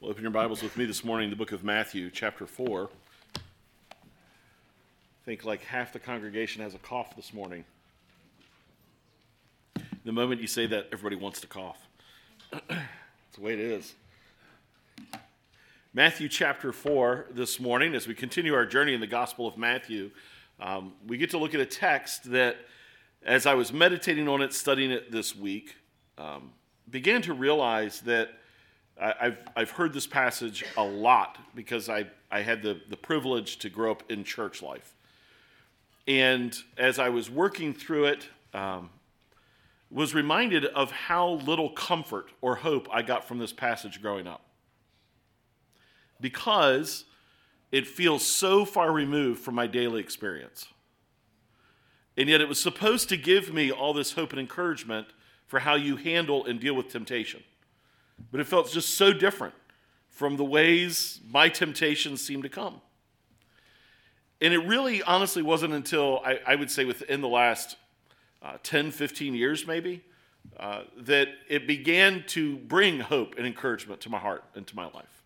Well, open your Bibles with me this morning, the book of Matthew, chapter 4. I think like half the congregation has a cough this morning. The moment you say that, everybody wants to cough. That's the way it is. Matthew chapter 4 this morning, as we continue our journey in the Gospel of Matthew, um, we get to look at a text that, as I was meditating on it, studying it this week, um, began to realize that I've, I've heard this passage a lot because I, I had the, the privilege to grow up in church life. And as I was working through it, um, was reminded of how little comfort or hope I got from this passage growing up. Because it feels so far removed from my daily experience. And yet it was supposed to give me all this hope and encouragement for how you handle and deal with temptation. But it felt just so different from the ways my temptations seemed to come. And it really, honestly, wasn't until I, I would say within the last uh, 10, 15 years, maybe, uh, that it began to bring hope and encouragement to my heart and to my life.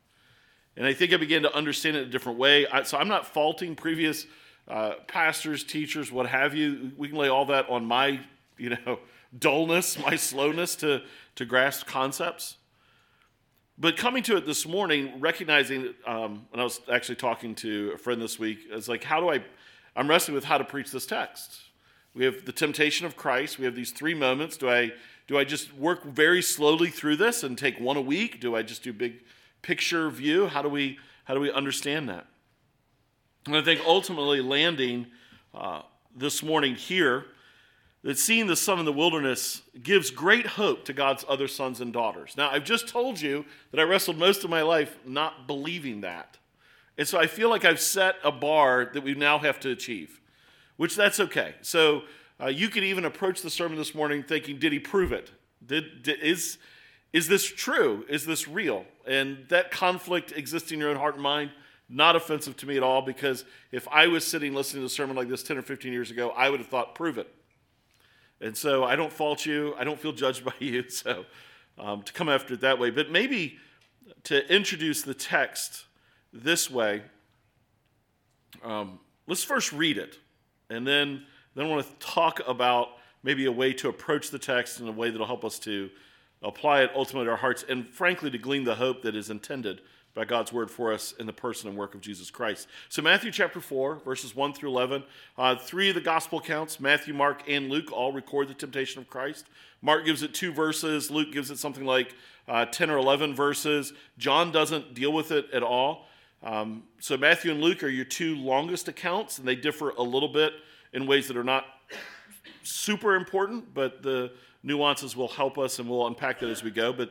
And I think I began to understand it a different way. I, so I'm not faulting previous uh, pastors, teachers, what have you. We can lay all that on my, you know, dullness, my slowness to, to grasp concepts. But coming to it this morning, recognizing, um, and I was actually talking to a friend this week, it's like, how do I, I'm wrestling with how to preach this text. We have the temptation of Christ. We have these three moments. Do I, do I just work very slowly through this and take one a week? Do I just do big picture view? How do we, how do we understand that? And I think ultimately landing uh, this morning here that seeing the son in the wilderness gives great hope to God's other sons and daughters. Now, I've just told you that I wrestled most of my life not believing that. And so I feel like I've set a bar that we now have to achieve, which that's okay. So uh, you could even approach the sermon this morning thinking, did he prove it? Did, did, is, is this true? Is this real? And that conflict existing in your own heart and mind, not offensive to me at all, because if I was sitting listening to a sermon like this 10 or 15 years ago, I would have thought, prove it. And so I don't fault you. I don't feel judged by you. So um, to come after it that way. But maybe to introduce the text this way, um, let's first read it. And then, then I want to talk about maybe a way to approach the text in a way that will help us to apply it ultimately to our hearts and, frankly, to glean the hope that is intended by God's word for us in the person and work of Jesus Christ. So, Matthew chapter 4, verses 1 through 11, uh, three of the gospel accounts, Matthew, Mark, and Luke, all record the temptation of Christ. Mark gives it two verses, Luke gives it something like uh, 10 or 11 verses. John doesn't deal with it at all. Um, so, Matthew and Luke are your two longest accounts, and they differ a little bit in ways that are not super important, but the nuances will help us, and we'll unpack that as we go. But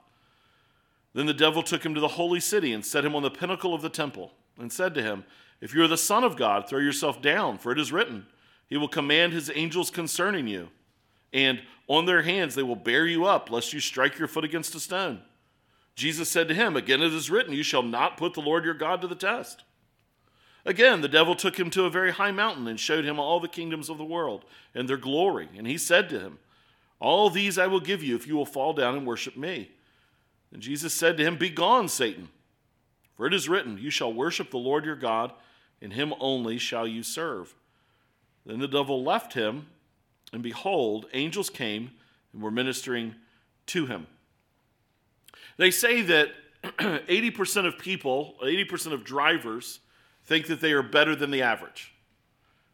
Then the devil took him to the holy city and set him on the pinnacle of the temple and said to him, If you are the Son of God, throw yourself down, for it is written, He will command His angels concerning you, and on their hands they will bear you up, lest you strike your foot against a stone. Jesus said to him, Again it is written, You shall not put the Lord your God to the test. Again, the devil took him to a very high mountain and showed him all the kingdoms of the world and their glory. And he said to him, All these I will give you if you will fall down and worship me. And Jesus said to him, Begone, Satan, for it is written, You shall worship the Lord your God, and him only shall you serve. Then the devil left him, and behold, angels came and were ministering to him. They say that 80% of people, 80% of drivers, think that they are better than the average,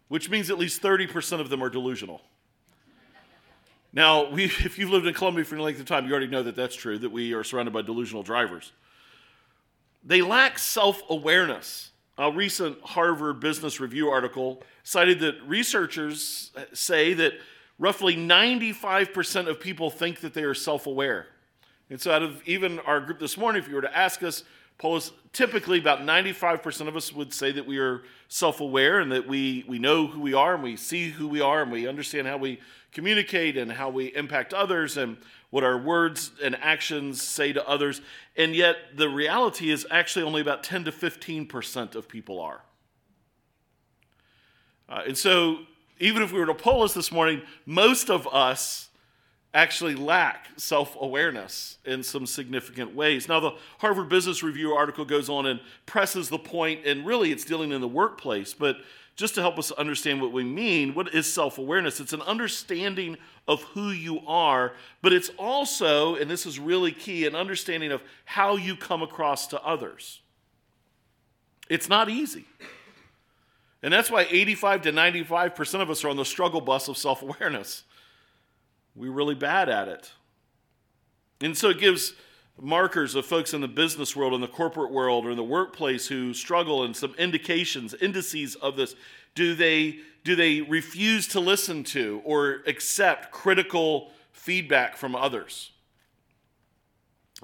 which means at least 30% of them are delusional. Now, we, if you've lived in Columbia for any length of time, you already know that that's true, that we are surrounded by delusional drivers. They lack self awareness. A recent Harvard Business Review article cited that researchers uh, say that roughly 95% of people think that they are self aware. And so, out of even our group this morning, if you were to ask us, typically about 95% of us would say that we are self-aware and that we, we know who we are and we see who we are and we understand how we communicate and how we impact others and what our words and actions say to others. And yet the reality is actually only about 10 to 15% of people are. Uh, and so even if we were to poll us this morning, most of us actually lack self awareness in some significant ways. Now, the Harvard Business Review article goes on and presses the point, and really it's dealing in the workplace, but just to help us understand what we mean, what is self awareness? It's an understanding of who you are, but it's also, and this is really key, an understanding of how you come across to others. It's not easy. And that's why 85 to 95% of us are on the struggle bus of self awareness. We're really bad at it. And so it gives markers of folks in the business world, in the corporate world, or in the workplace who struggle and some indications, indices of this. Do they, do they refuse to listen to or accept critical feedback from others?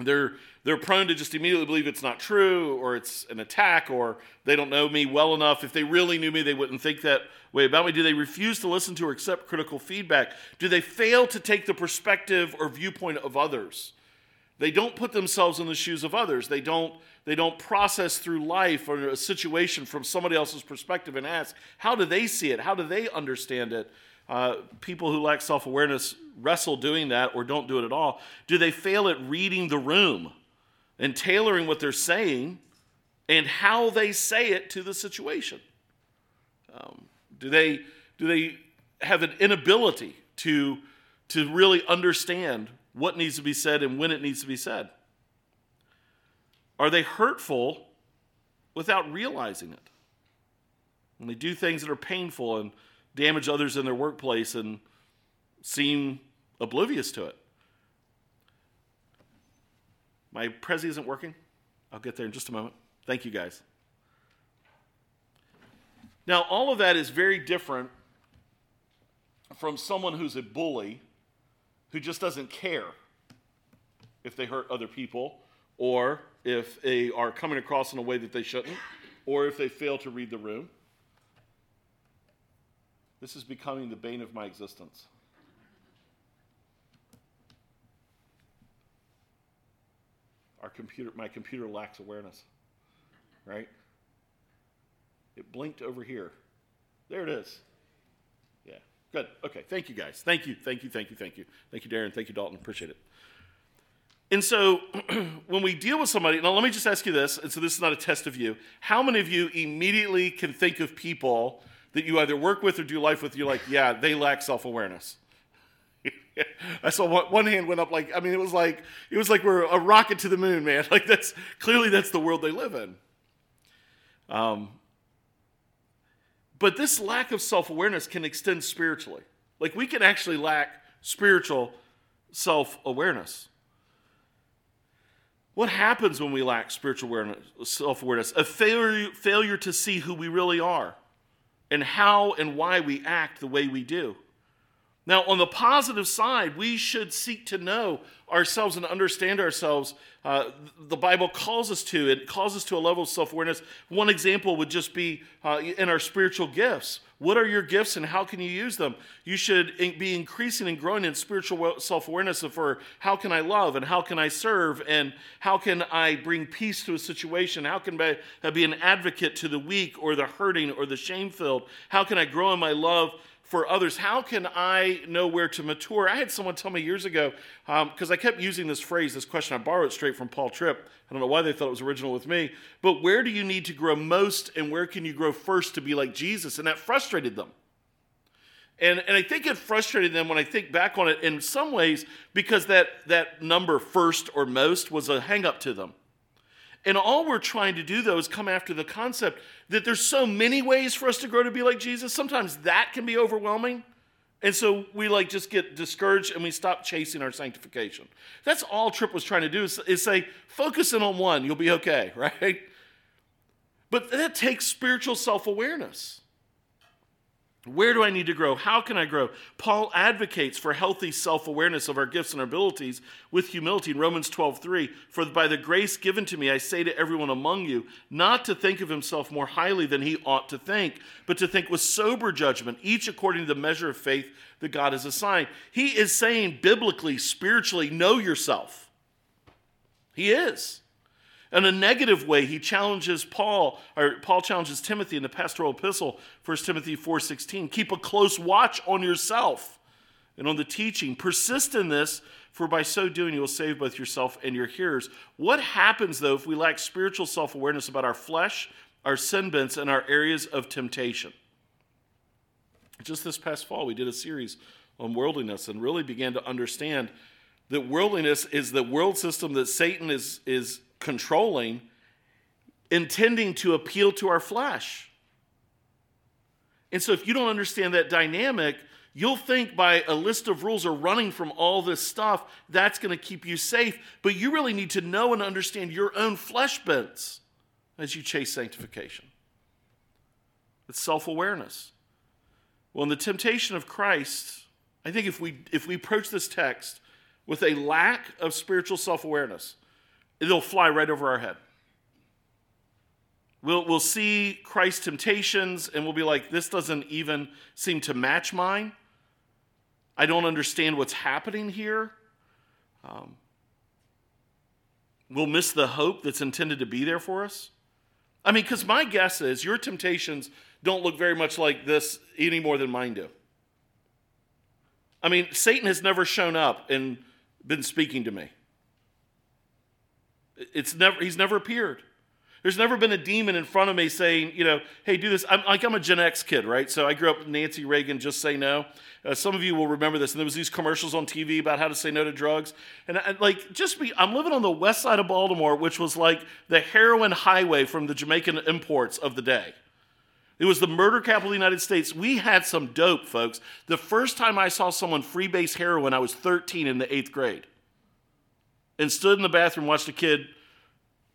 They're, they're prone to just immediately believe it's not true or it's an attack or they don't know me well enough. If they really knew me, they wouldn't think that way about me. Do they refuse to listen to or accept critical feedback? Do they fail to take the perspective or viewpoint of others? They don't put themselves in the shoes of others. They don't, they don't process through life or a situation from somebody else's perspective and ask, how do they see it? How do they understand it? Uh, people who lack self awareness wrestle doing that or don't do it at all. Do they fail at reading the room and tailoring what they're saying and how they say it to the situation? Um, do, they, do they have an inability to, to really understand what needs to be said and when it needs to be said? Are they hurtful without realizing it? When they do things that are painful and damage others in their workplace and seem oblivious to it. My Prezi isn't working. I'll get there in just a moment. Thank you, guys. Now, all of that is very different from someone who's a bully who just doesn't care if they hurt other people or if they are coming across in a way that they shouldn't or if they fail to read the room. This is becoming the bane of my existence. Our computer, my computer lacks awareness, right? It blinked over here. There it is. Good. Okay, thank you guys. Thank you, thank you, thank you, thank you. Thank you, Darren. Thank you, Dalton. Appreciate it. And so when we deal with somebody, now let me just ask you this, and so this is not a test of you. How many of you immediately can think of people that you either work with or do life with, you're like, yeah, they lack self awareness. I saw one, hand went up like I mean it was like it was like we're a rocket to the moon, man. Like that's clearly that's the world they live in. Um, but this lack of self awareness can extend spiritually. Like we can actually lack spiritual self awareness. What happens when we lack spiritual awareness, self awareness? A failure, failure to see who we really are and how and why we act the way we do. Now, on the positive side, we should seek to know ourselves and understand ourselves. Uh, the Bible calls us to it calls us to a level of self awareness. One example would just be uh, in our spiritual gifts. What are your gifts and how can you use them? You should be increasing and growing in spiritual self awareness for how can I love and how can I serve and how can I bring peace to a situation? How can I be an advocate to the weak or the hurting or the shame filled? How can I grow in my love? For others. How can I know where to mature? I had someone tell me years ago, because um, I kept using this phrase, this question, I borrowed it straight from Paul Tripp. I don't know why they thought it was original with me, but where do you need to grow most and where can you grow first to be like Jesus? And that frustrated them. And, and I think it frustrated them when I think back on it in some ways because that, that number first or most was a hang up to them. And all we're trying to do, though, is come after the concept that there's so many ways for us to grow to be like Jesus. Sometimes that can be overwhelming. And so we like just get discouraged and we stop chasing our sanctification. That's all Tripp was trying to do is, is say, focus in on one, you'll be okay, right? But that takes spiritual self awareness. Where do I need to grow? How can I grow? Paul advocates for healthy self awareness of our gifts and our abilities with humility in Romans 12 3. For by the grace given to me, I say to everyone among you, not to think of himself more highly than he ought to think, but to think with sober judgment, each according to the measure of faith that God has assigned. He is saying biblically, spiritually, know yourself. He is. In a negative way, he challenges Paul, or Paul challenges Timothy in the pastoral epistle, 1 Timothy 4:16. Keep a close watch on yourself and on the teaching. Persist in this, for by so doing you will save both yourself and your hearers. What happens though if we lack spiritual self-awareness about our flesh, our sin bents, and our areas of temptation? Just this past fall, we did a series on worldliness and really began to understand that worldliness is the world system that Satan is, is controlling, intending to appeal to our flesh. And so, if you don't understand that dynamic, you'll think by a list of rules or running from all this stuff, that's going to keep you safe. But you really need to know and understand your own flesh bents as you chase sanctification. It's self awareness. Well, in the temptation of Christ, I think if we, if we approach this text with a lack of spiritual self awareness, it'll fly right over our head. We'll, we'll see Christ's temptations and we'll be like, this doesn't even seem to match mine. I don't understand what's happening here. Um, we'll miss the hope that's intended to be there for us. I mean, because my guess is your temptations don't look very much like this any more than mine do. I mean, Satan has never shown up and been speaking to me. It's never, he's never appeared. There's never been a demon in front of me saying, you know, hey, do this. I'm like I'm a Gen X kid, right? So I grew up with Nancy Reagan, just say no. Uh, some of you will remember this. And there was these commercials on TV about how to say no to drugs. And I, like, just be, I'm living on the west side of Baltimore, which was like the heroin highway from the Jamaican imports of the day. It was the murder capital of the United States. We had some dope, folks. The first time I saw someone freebase heroin, I was 13 in the eighth grade and stood in the bathroom, watched a kid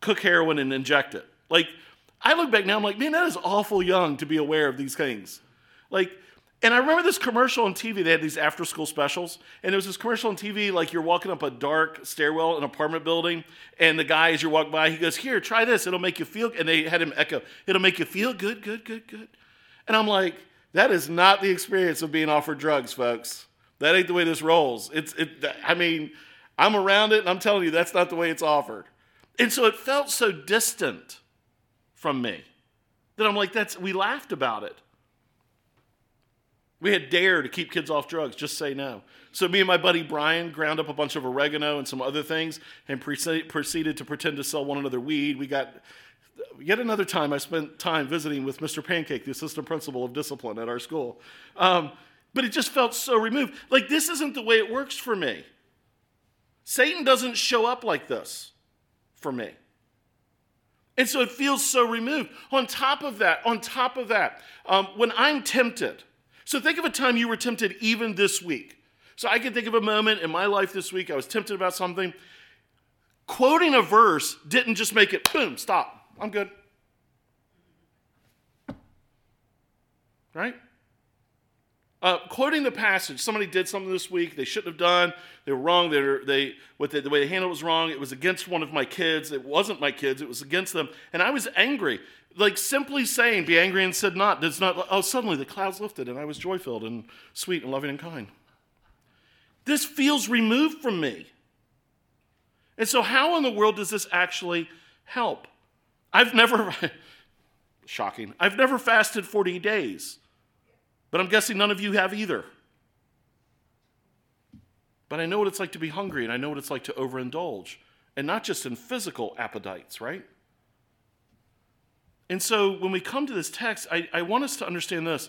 cook heroin and inject it. Like, I look back now, I'm like, man, that is awful young to be aware of these things. Like, and I remember this commercial on TV. They had these after school specials. And there was this commercial on TV, like you're walking up a dark stairwell in an apartment building. And the guy, as you walk by, he goes, Here, try this. It'll make you feel And they had him echo, It'll make you feel good, good, good, good. And I'm like, That is not the experience of being offered drugs, folks. That ain't the way this rolls. It's, it, I mean, I'm around it and I'm telling you, that's not the way it's offered. And so it felt so distant from me that I'm like, that's, we laughed about it. We had DARE to keep kids off drugs, just say no. So me and my buddy Brian ground up a bunch of oregano and some other things and proceeded to pretend to sell one another weed. We got yet another time I spent time visiting with Mr. Pancake, the assistant principal of discipline at our school. Um, but it just felt so removed. Like this isn't the way it works for me. Satan doesn't show up like this for me. And so it feels so removed. On top of that, on top of that, um, when I'm tempted, so think of a time you were tempted even this week. So I can think of a moment in my life this week I was tempted about something. Quoting a verse didn't just make it boom, stop. I'm good. Right? Uh, quoting the passage, somebody did something this week they shouldn't have done. They were wrong. They, were, they what they, the way they handled it was wrong. It was against one of my kids. It wasn't my kids. It was against them, and I was angry. Like simply saying, "Be angry and said not." Does not. Oh, suddenly the clouds lifted, and I was joy filled and sweet and loving and kind. This feels removed from me. And so, how in the world does this actually help? I've never, shocking, I've never fasted 40 days. But I'm guessing none of you have either. But I know what it's like to be hungry, and I know what it's like to overindulge, and not just in physical appetites, right? And so when we come to this text, I, I want us to understand this.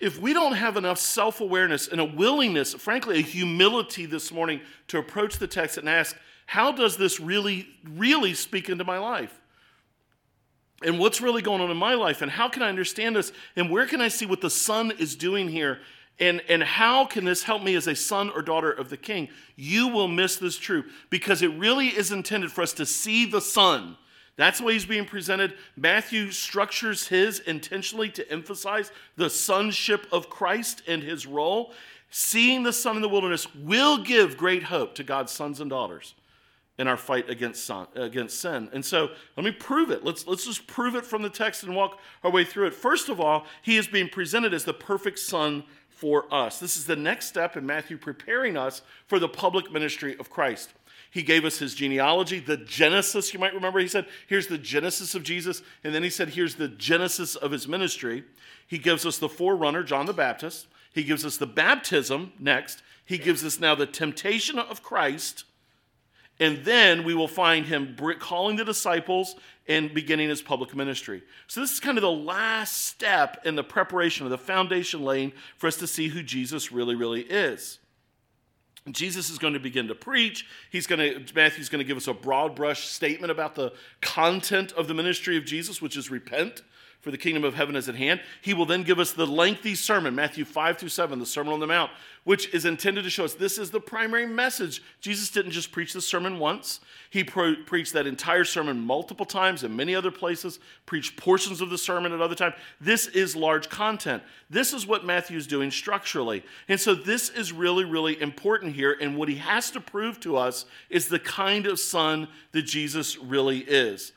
If we don't have enough self awareness and a willingness, frankly, a humility this morning to approach the text and ask, how does this really, really speak into my life? And what's really going on in my life and how can I understand this and where can I see what the Son is doing here and, and how can this help me as a son or daughter of the King? You will miss this truth because it really is intended for us to see the Son, That's the way he's being presented. Matthew structures his intentionally to emphasize the sonship of Christ and his role. Seeing the Son in the wilderness will give great hope to God's sons and daughters in our fight against, against sin. And so let me prove it. Let's, let's just prove it from the text and walk our way through it. First of all, he is being presented as the perfect Son for us. This is the next step in Matthew preparing us for the public ministry of Christ. He gave us his genealogy, the Genesis, you might remember. He said, Here's the Genesis of Jesus. And then he said, Here's the Genesis of his ministry. He gives us the forerunner, John the Baptist. He gives us the baptism next. He gives us now the temptation of Christ. And then we will find him calling the disciples and beginning his public ministry. So, this is kind of the last step in the preparation of the foundation laying for us to see who Jesus really, really is. Jesus is going to begin to preach. He's going to Matthew's going to give us a broad brush statement about the content of the ministry of Jesus, which is repent, for the kingdom of heaven is at hand. He will then give us the lengthy sermon, Matthew 5 through 7, the Sermon on the Mount, which is intended to show us this is the primary message. Jesus didn't just preach the sermon once, he pro- preached that entire sermon multiple times in many other places, preached portions of the sermon at other times. This is large content. This is what Matthew is doing structurally. And so this is really, really important here. And what he has to prove to us is the kind of son that Jesus really is.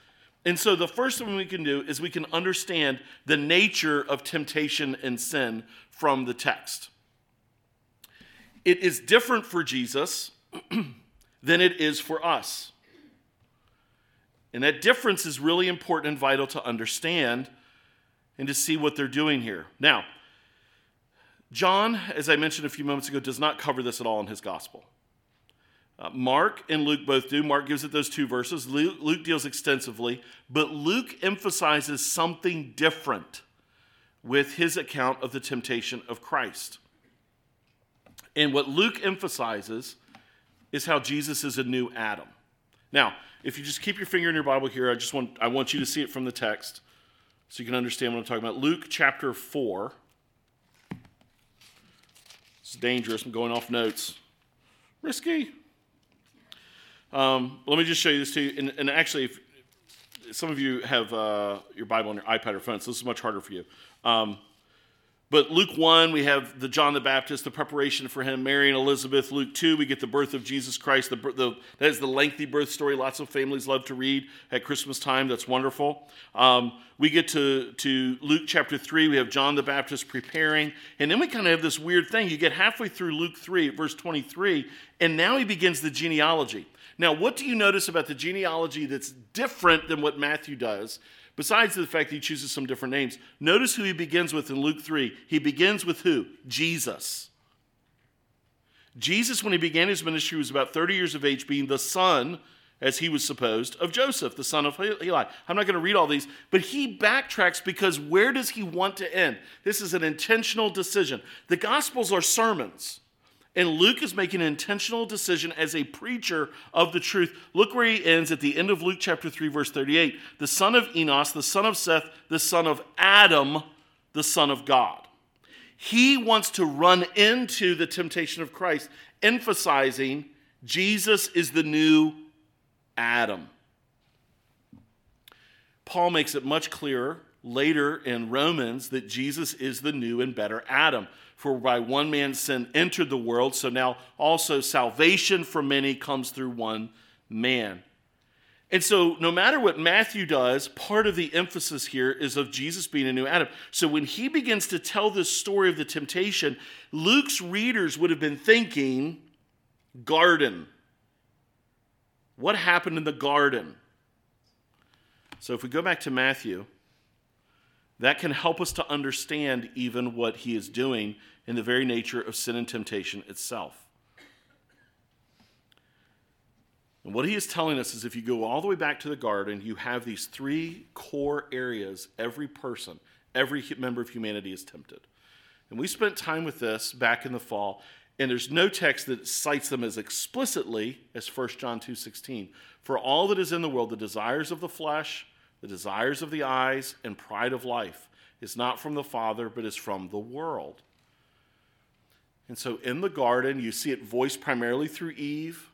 And so the first thing we can do is we can understand the nature of temptation and sin from the text. It is different for Jesus than it is for us. And that difference is really important and vital to understand and to see what they're doing here. Now, John, as I mentioned a few moments ago, does not cover this at all in his gospel. Uh, Mark and Luke both do. Mark gives it those two verses. Luke, Luke deals extensively, but Luke emphasizes something different with his account of the temptation of Christ. And what Luke emphasizes is how Jesus is a new Adam. Now, if you just keep your finger in your Bible here, I just want I want you to see it from the text so you can understand what I'm talking about. Luke chapter 4. It's dangerous. I'm going off notes. Risky. Um, let me just show you this to you. And, and actually, if some of you have uh, your Bible on your iPad or phone, so this is much harder for you. Um, but Luke 1, we have the John the Baptist, the preparation for him, Mary and Elizabeth. Luke 2, we get the birth of Jesus Christ. The, the, that is the lengthy birth story lots of families love to read at Christmas time. That's wonderful. Um, we get to, to Luke chapter 3, we have John the Baptist preparing. And then we kind of have this weird thing. You get halfway through Luke 3, verse 23, and now he begins the genealogy. Now, what do you notice about the genealogy that's different than what Matthew does? Besides the fact that he chooses some different names, notice who he begins with in Luke 3. He begins with who? Jesus. Jesus, when he began his ministry, was about 30 years of age, being the son, as he was supposed, of Joseph, the son of Eli. I'm not going to read all these, but he backtracks because where does he want to end? This is an intentional decision. The Gospels are sermons. And Luke is making an intentional decision as a preacher of the truth. Look where he ends at the end of Luke chapter 3, verse 38. The son of Enos, the son of Seth, the son of Adam, the son of God. He wants to run into the temptation of Christ, emphasizing Jesus is the new Adam. Paul makes it much clearer later in Romans that Jesus is the new and better Adam. For by one man's sin entered the world, so now also salvation for many comes through one man. And so, no matter what Matthew does, part of the emphasis here is of Jesus being a new Adam. So, when he begins to tell this story of the temptation, Luke's readers would have been thinking, garden. What happened in the garden? So, if we go back to Matthew, that can help us to understand even what he is doing in the very nature of sin and temptation itself. And what he is telling us is if you go all the way back to the garden, you have these three core areas every person, every member of humanity is tempted. And we spent time with this back in the fall, and there's no text that cites them as explicitly as 1 John 2:16. For all that is in the world, the desires of the flesh, the desires of the eyes, and pride of life is not from the Father, but is from the world. And so in the garden, you see it voiced primarily through Eve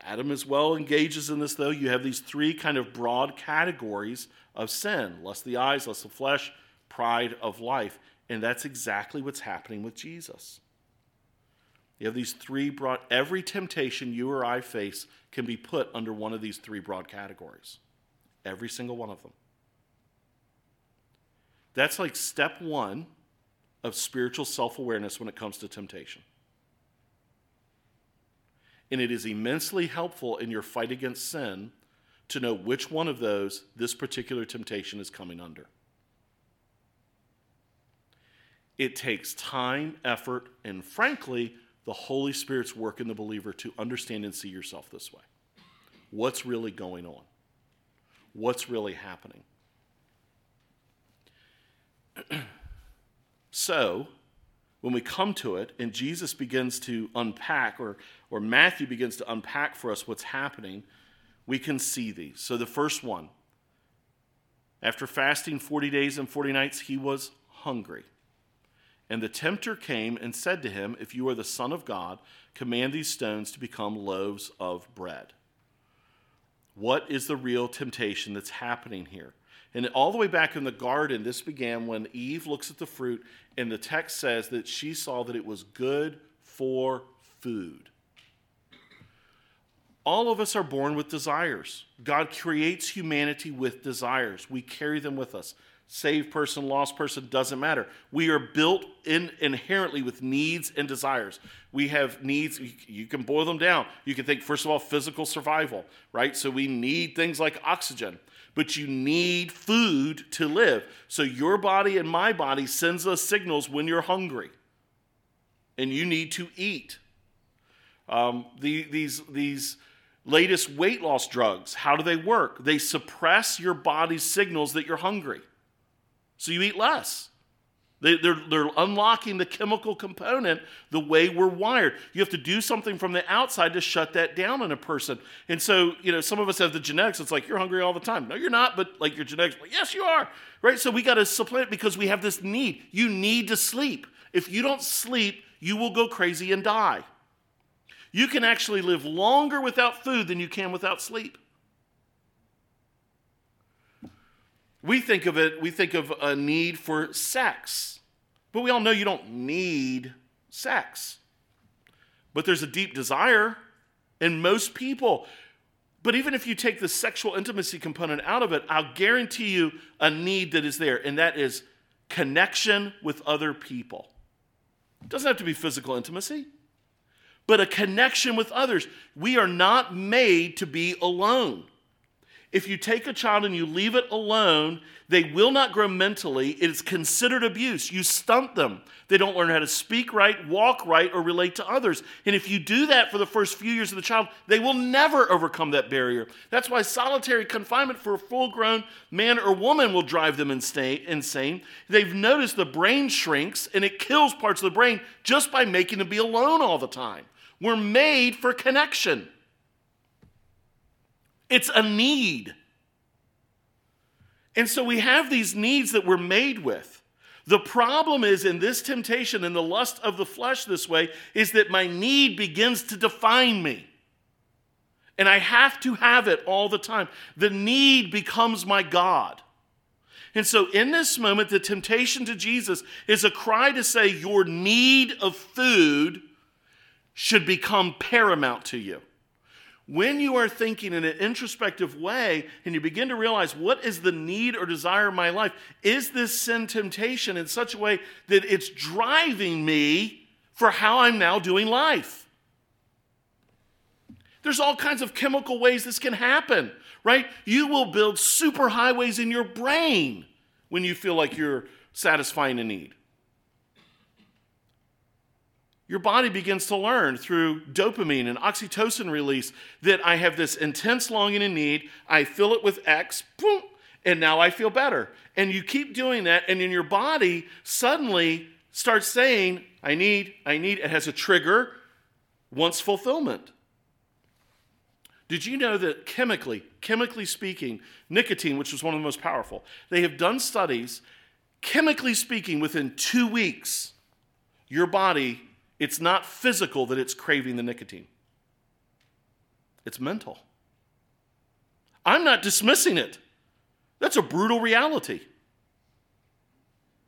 Adam as well engages in this, though. You have these three kind of broad categories of sin lust of the eyes, lust of the flesh, pride of life. And that's exactly what's happening with Jesus. You have these three broad, every temptation you or I face can be put under one of these three broad categories. Every single one of them. That's like step one of spiritual self awareness when it comes to temptation. And it is immensely helpful in your fight against sin to know which one of those this particular temptation is coming under. It takes time, effort, and frankly, the Holy Spirit's work in the believer to understand and see yourself this way. What's really going on? What's really happening? so, when we come to it and Jesus begins to unpack, or, or Matthew begins to unpack for us what's happening, we can see these. So the first one after fasting 40 days and 40 nights, he was hungry. And the tempter came and said to him, If you are the Son of God, command these stones to become loaves of bread. What is the real temptation that's happening here? And all the way back in the garden, this began when Eve looks at the fruit, and the text says that she saw that it was good for food. All of us are born with desires. God creates humanity with desires. We carry them with us. Saved person, lost person, doesn't matter. We are built in inherently with needs and desires. We have needs, you can boil them down. You can think, first of all, physical survival, right? So we need things like oxygen but you need food to live. So your body and my body sends us signals when you're hungry and you need to eat. Um, the, these, these latest weight loss drugs, how do they work? They suppress your body's signals that you're hungry. So you eat less. They, are they're unlocking the chemical component the way we're wired. You have to do something from the outside to shut that down in a person. And so, you know, some of us have the genetics. It's like, you're hungry all the time. No, you're not, but like your genetics, yes, you are. Right? So we got to supplant because we have this need. You need to sleep. If you don't sleep, you will go crazy and die. You can actually live longer without food than you can without sleep. We think of it, we think of a need for sex. But we all know you don't need sex. But there's a deep desire in most people. But even if you take the sexual intimacy component out of it, I'll guarantee you a need that is there, and that is connection with other people. It doesn't have to be physical intimacy, but a connection with others. We are not made to be alone. If you take a child and you leave it alone, they will not grow mentally. It is considered abuse. You stunt them. They don't learn how to speak right, walk right, or relate to others. And if you do that for the first few years of the child, they will never overcome that barrier. That's why solitary confinement for a full grown man or woman will drive them insane. They've noticed the brain shrinks and it kills parts of the brain just by making them be alone all the time. We're made for connection. It's a need. And so we have these needs that we're made with. The problem is in this temptation and the lust of the flesh this way is that my need begins to define me. And I have to have it all the time. The need becomes my God. And so, in this moment, the temptation to Jesus is a cry to say, Your need of food should become paramount to you. When you are thinking in an introspective way and you begin to realize what is the need or desire of my life, is this sin temptation in such a way that it's driving me for how I'm now doing life? There's all kinds of chemical ways this can happen, right? You will build super highways in your brain when you feel like you're satisfying a need your body begins to learn through dopamine and oxytocin release that I have this intense longing and need. I fill it with X, boom, and now I feel better. And you keep doing that, and then your body suddenly starts saying, I need, I need. It has a trigger, wants fulfillment. Did you know that chemically, chemically speaking, nicotine, which is one of the most powerful, they have done studies, chemically speaking, within two weeks, your body it's not physical that it's craving the nicotine. It's mental. I'm not dismissing it. That's a brutal reality.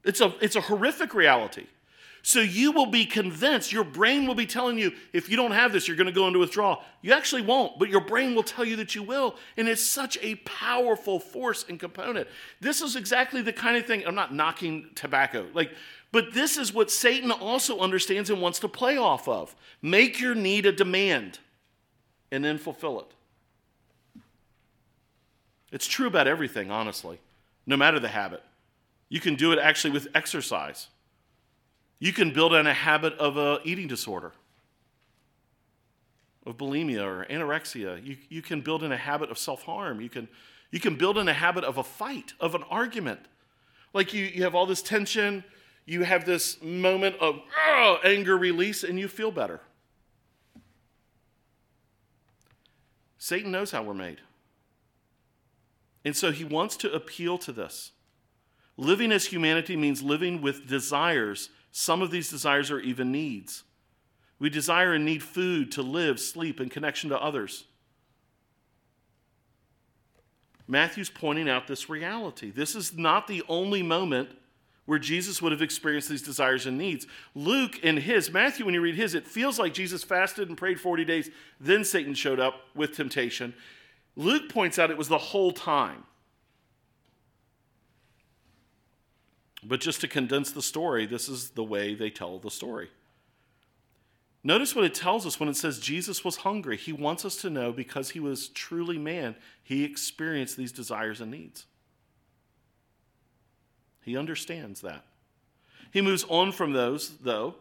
It's a, it's a horrific reality. So you will be convinced, your brain will be telling you, if you don't have this, you're going to go into withdrawal. You actually won't, but your brain will tell you that you will. And it's such a powerful force and component. This is exactly the kind of thing, I'm not knocking tobacco, like, but this is what Satan also understands and wants to play off of. Make your need a demand and then fulfill it. It's true about everything, honestly, no matter the habit. You can do it actually with exercise. You can build in a habit of a eating disorder, of bulimia or anorexia. You, you can build in a habit of self harm. You can, you can build in a habit of a fight, of an argument. Like you, you have all this tension, you have this moment of anger release, and you feel better. Satan knows how we're made. And so he wants to appeal to this. Living as humanity means living with desires. Some of these desires are even needs. We desire and need food to live, sleep, and connection to others. Matthew's pointing out this reality. This is not the only moment where Jesus would have experienced these desires and needs. Luke, in his, Matthew, when you read his, it feels like Jesus fasted and prayed 40 days, then Satan showed up with temptation. Luke points out it was the whole time. But just to condense the story, this is the way they tell the story. Notice what it tells us when it says Jesus was hungry. He wants us to know because he was truly man, he experienced these desires and needs. He understands that. He moves on from those, though,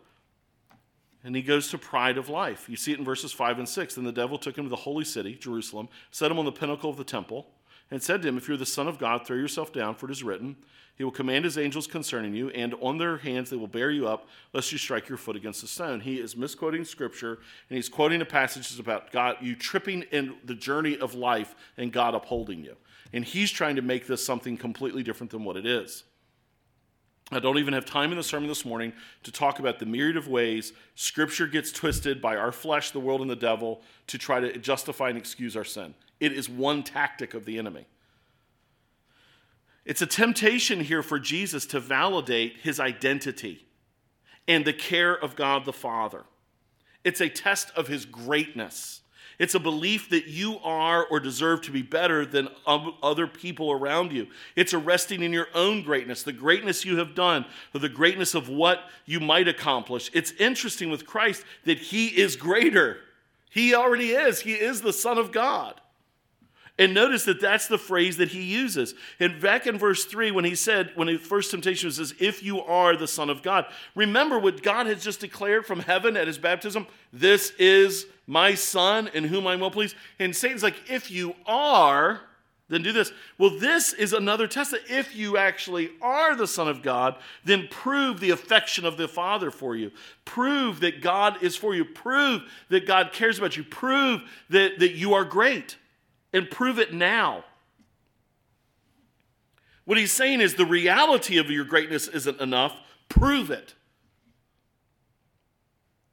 and he goes to pride of life. You see it in verses 5 and 6. Then the devil took him to the holy city, Jerusalem, set him on the pinnacle of the temple, and said to him, If you're the Son of God, throw yourself down, for it is written, He will command His angels concerning you, and on their hands they will bear you up, lest you strike your foot against a stone. He is misquoting Scripture, and he's quoting a passage that's about God, you tripping in the journey of life and God upholding you. And he's trying to make this something completely different than what it is. I don't even have time in the sermon this morning to talk about the myriad of ways Scripture gets twisted by our flesh, the world, and the devil to try to justify and excuse our sin. It is one tactic of the enemy. It's a temptation here for Jesus to validate his identity and the care of God the Father. It's a test of his greatness. It's a belief that you are or deserve to be better than other people around you. It's a resting in your own greatness, the greatness you have done, or the greatness of what you might accomplish. It's interesting with Christ that he is greater. He already is. He is the Son of God. And notice that that's the phrase that he uses. And back in verse 3, when he said, when the first temptation was, says, if you are the Son of God, remember what God has just declared from heaven at his baptism? This is my Son in whom I'm well pleased. And Satan's like, if you are, then do this. Well, this is another test that if you actually are the Son of God, then prove the affection of the Father for you. Prove that God is for you. Prove that God cares about you. Prove that, that you are great and prove it now. What he's saying is the reality of your greatness isn't enough. Prove it.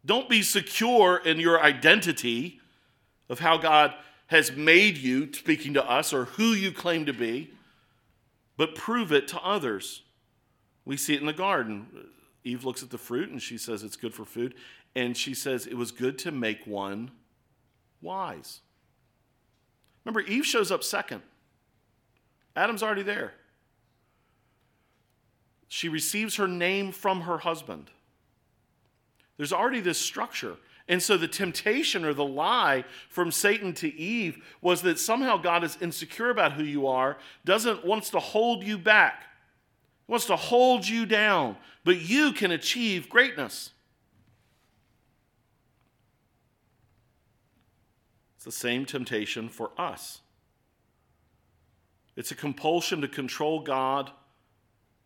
Don't be secure in your identity of how God has made you, speaking to us, or who you claim to be, but prove it to others. We see it in the garden. Eve looks at the fruit and she says it's good for food. And she says it was good to make one wise. Remember, Eve shows up second. Adam's already there. She receives her name from her husband. There's already this structure. And so the temptation or the lie from Satan to Eve was that somehow God is insecure about who you are, doesn't wants to hold you back, wants to hold you down, but you can achieve greatness. It's the same temptation for us. It's a compulsion to control God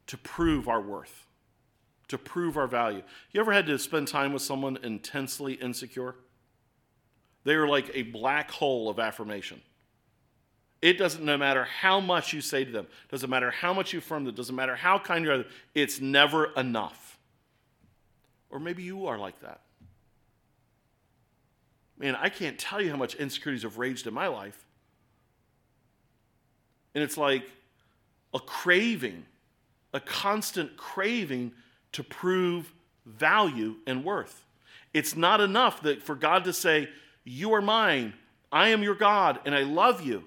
to prove our worth, to prove our value. You ever had to spend time with someone intensely insecure? They are like a black hole of affirmation. It doesn't no matter how much you say to them, doesn't matter how much you affirm them, doesn't matter how kind you are, it's never enough. Or maybe you are like that. Man, I can't tell you how much insecurities have raged in my life. And it's like a craving, a constant craving to prove value and worth. It's not enough that for God to say, You are mine, I am your God, and I love you.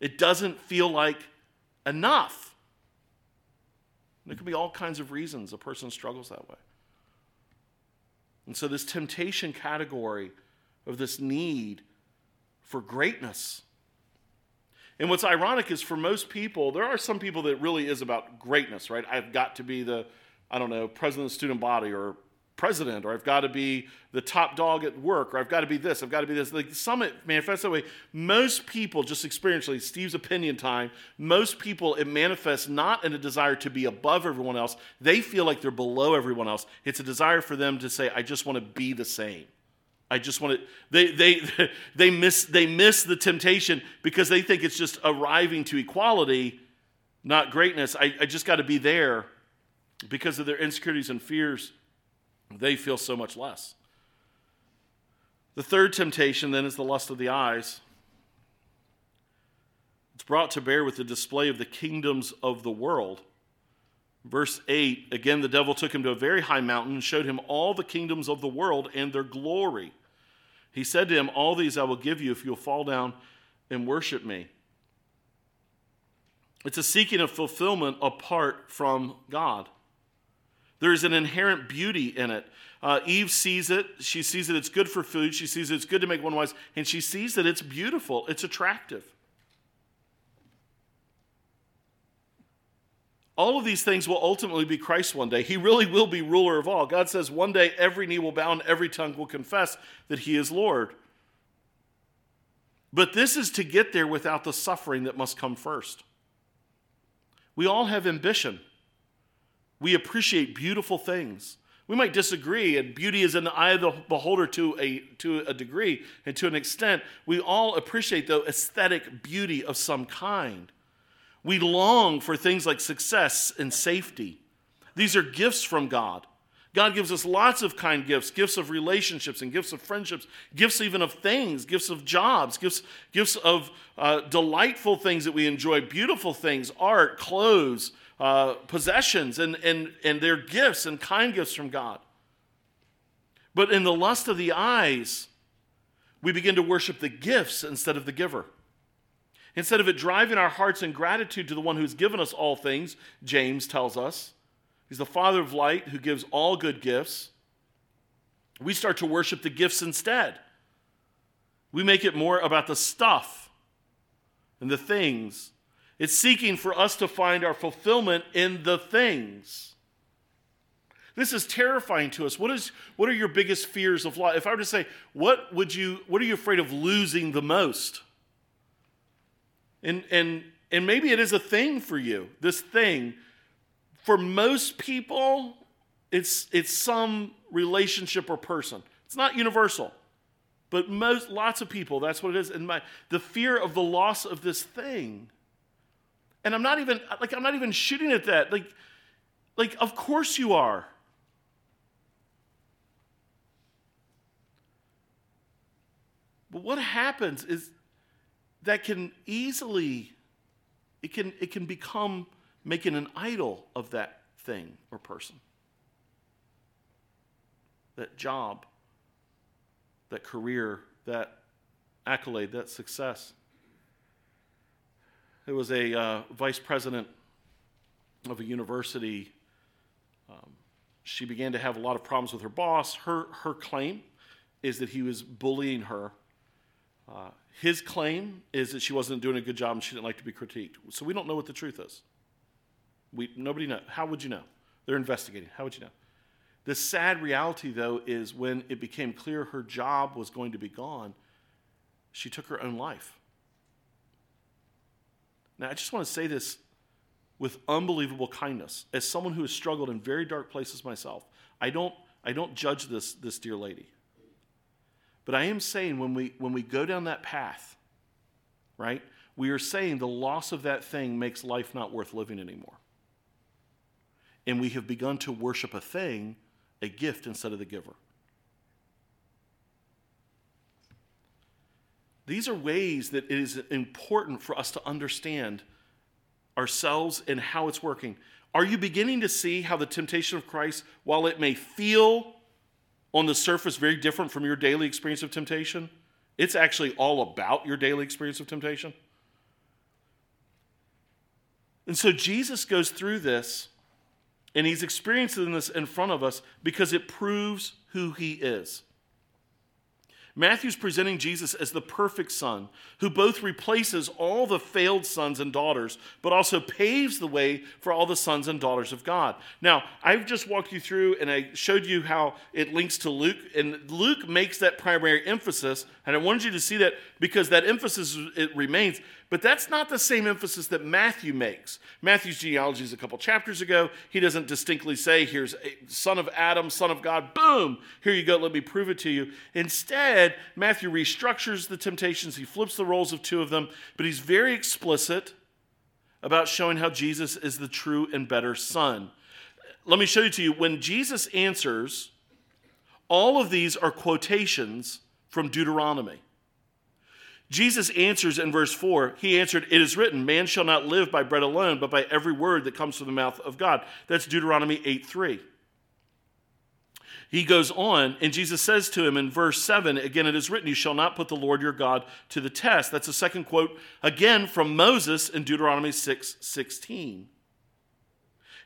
It doesn't feel like enough. There could be all kinds of reasons a person struggles that way. And so, this temptation category of this need for greatness. And what's ironic is for most people, there are some people that really is about greatness, right? I've got to be the, I don't know, president of the student body or president, or I've got to be the top dog at work, or I've got to be this, I've got to be this. Like some manifests that way. Most people, just experientially, Steve's opinion time, most people, it manifests not in a desire to be above everyone else. They feel like they're below everyone else. It's a desire for them to say, I just want to be the same. I just want to they they they miss they miss the temptation because they think it's just arriving to equality, not greatness. I, I just got to be there because of their insecurities and fears they feel so much less. The third temptation then is the lust of the eyes. It's brought to bear with the display of the kingdoms of the world. Verse 8 again, the devil took him to a very high mountain and showed him all the kingdoms of the world and their glory. He said to him, All these I will give you if you'll fall down and worship me. It's a seeking of fulfillment apart from God. There's an inherent beauty in it. Uh, Eve sees it. She sees that it's good for food. She sees it's good to make one wise. And she sees that it's beautiful, it's attractive. All of these things will ultimately be Christ one day. He really will be ruler of all. God says one day every knee will bow and every tongue will confess that He is Lord. But this is to get there without the suffering that must come first. We all have ambition. We appreciate beautiful things. We might disagree, and beauty is in the eye of the beholder to a, to a degree and to an extent. We all appreciate the aesthetic beauty of some kind. We long for things like success and safety. These are gifts from God. God gives us lots of kind gifts gifts of relationships and gifts of friendships, gifts even of things, gifts of jobs, gifts, gifts of uh, delightful things that we enjoy, beautiful things, art, clothes, uh, possessions and, and, and their gifts and kind gifts from God. But in the lust of the eyes, we begin to worship the gifts instead of the giver. Instead of it driving our hearts in gratitude to the one who's given us all things, James tells us, he's the Father of light who gives all good gifts, we start to worship the gifts instead. We make it more about the stuff and the things it's seeking for us to find our fulfillment in the things. This is terrifying to us. What, is, what are your biggest fears of life? If I were to say, what, would you, what are you afraid of losing the most? And, and, and maybe it is a thing for you, this thing. For most people, it's, it's some relationship or person. It's not universal. But most, lots of people, that's what it is. And my, the fear of the loss of this thing and I'm not even like I'm not even shooting at that. Like like of course you are. But what happens is that can easily it can it can become making an idol of that thing or person. That job, that career, that accolade, that success. There was a uh, vice president of a university. Um, she began to have a lot of problems with her boss. Her, her claim is that he was bullying her. Uh, his claim is that she wasn't doing a good job and she didn't like to be critiqued. So we don't know what the truth is. We, nobody knows. How would you know? They're investigating. How would you know? The sad reality, though, is when it became clear her job was going to be gone, she took her own life. Now, I just want to say this with unbelievable kindness. As someone who has struggled in very dark places myself, I don't, I don't judge this, this dear lady. But I am saying when we, when we go down that path, right, we are saying the loss of that thing makes life not worth living anymore. And we have begun to worship a thing, a gift, instead of the giver. These are ways that it is important for us to understand ourselves and how it's working. Are you beginning to see how the temptation of Christ, while it may feel on the surface very different from your daily experience of temptation, it's actually all about your daily experience of temptation? And so Jesus goes through this, and he's experiencing this in front of us because it proves who he is. Matthew's presenting Jesus as the perfect son who both replaces all the failed sons and daughters, but also paves the way for all the sons and daughters of God. Now, I've just walked you through and I showed you how it links to Luke, and Luke makes that primary emphasis, and I wanted you to see that because that emphasis it remains. But that's not the same emphasis that Matthew makes. Matthew's genealogy is a couple chapters ago. He doesn't distinctly say, here's a son of Adam, son of God, boom, here you go, let me prove it to you. Instead, Matthew restructures the temptations, he flips the roles of two of them, but he's very explicit about showing how Jesus is the true and better son. Let me show you to you when Jesus answers, all of these are quotations from Deuteronomy. Jesus answers in verse 4 He answered, It is written, Man shall not live by bread alone, but by every word that comes from the mouth of God. That's Deuteronomy 8 3. He goes on, and Jesus says to him in verse 7 Again, it is written, You shall not put the Lord your God to the test. That's a second quote, again from Moses in Deuteronomy 6 16.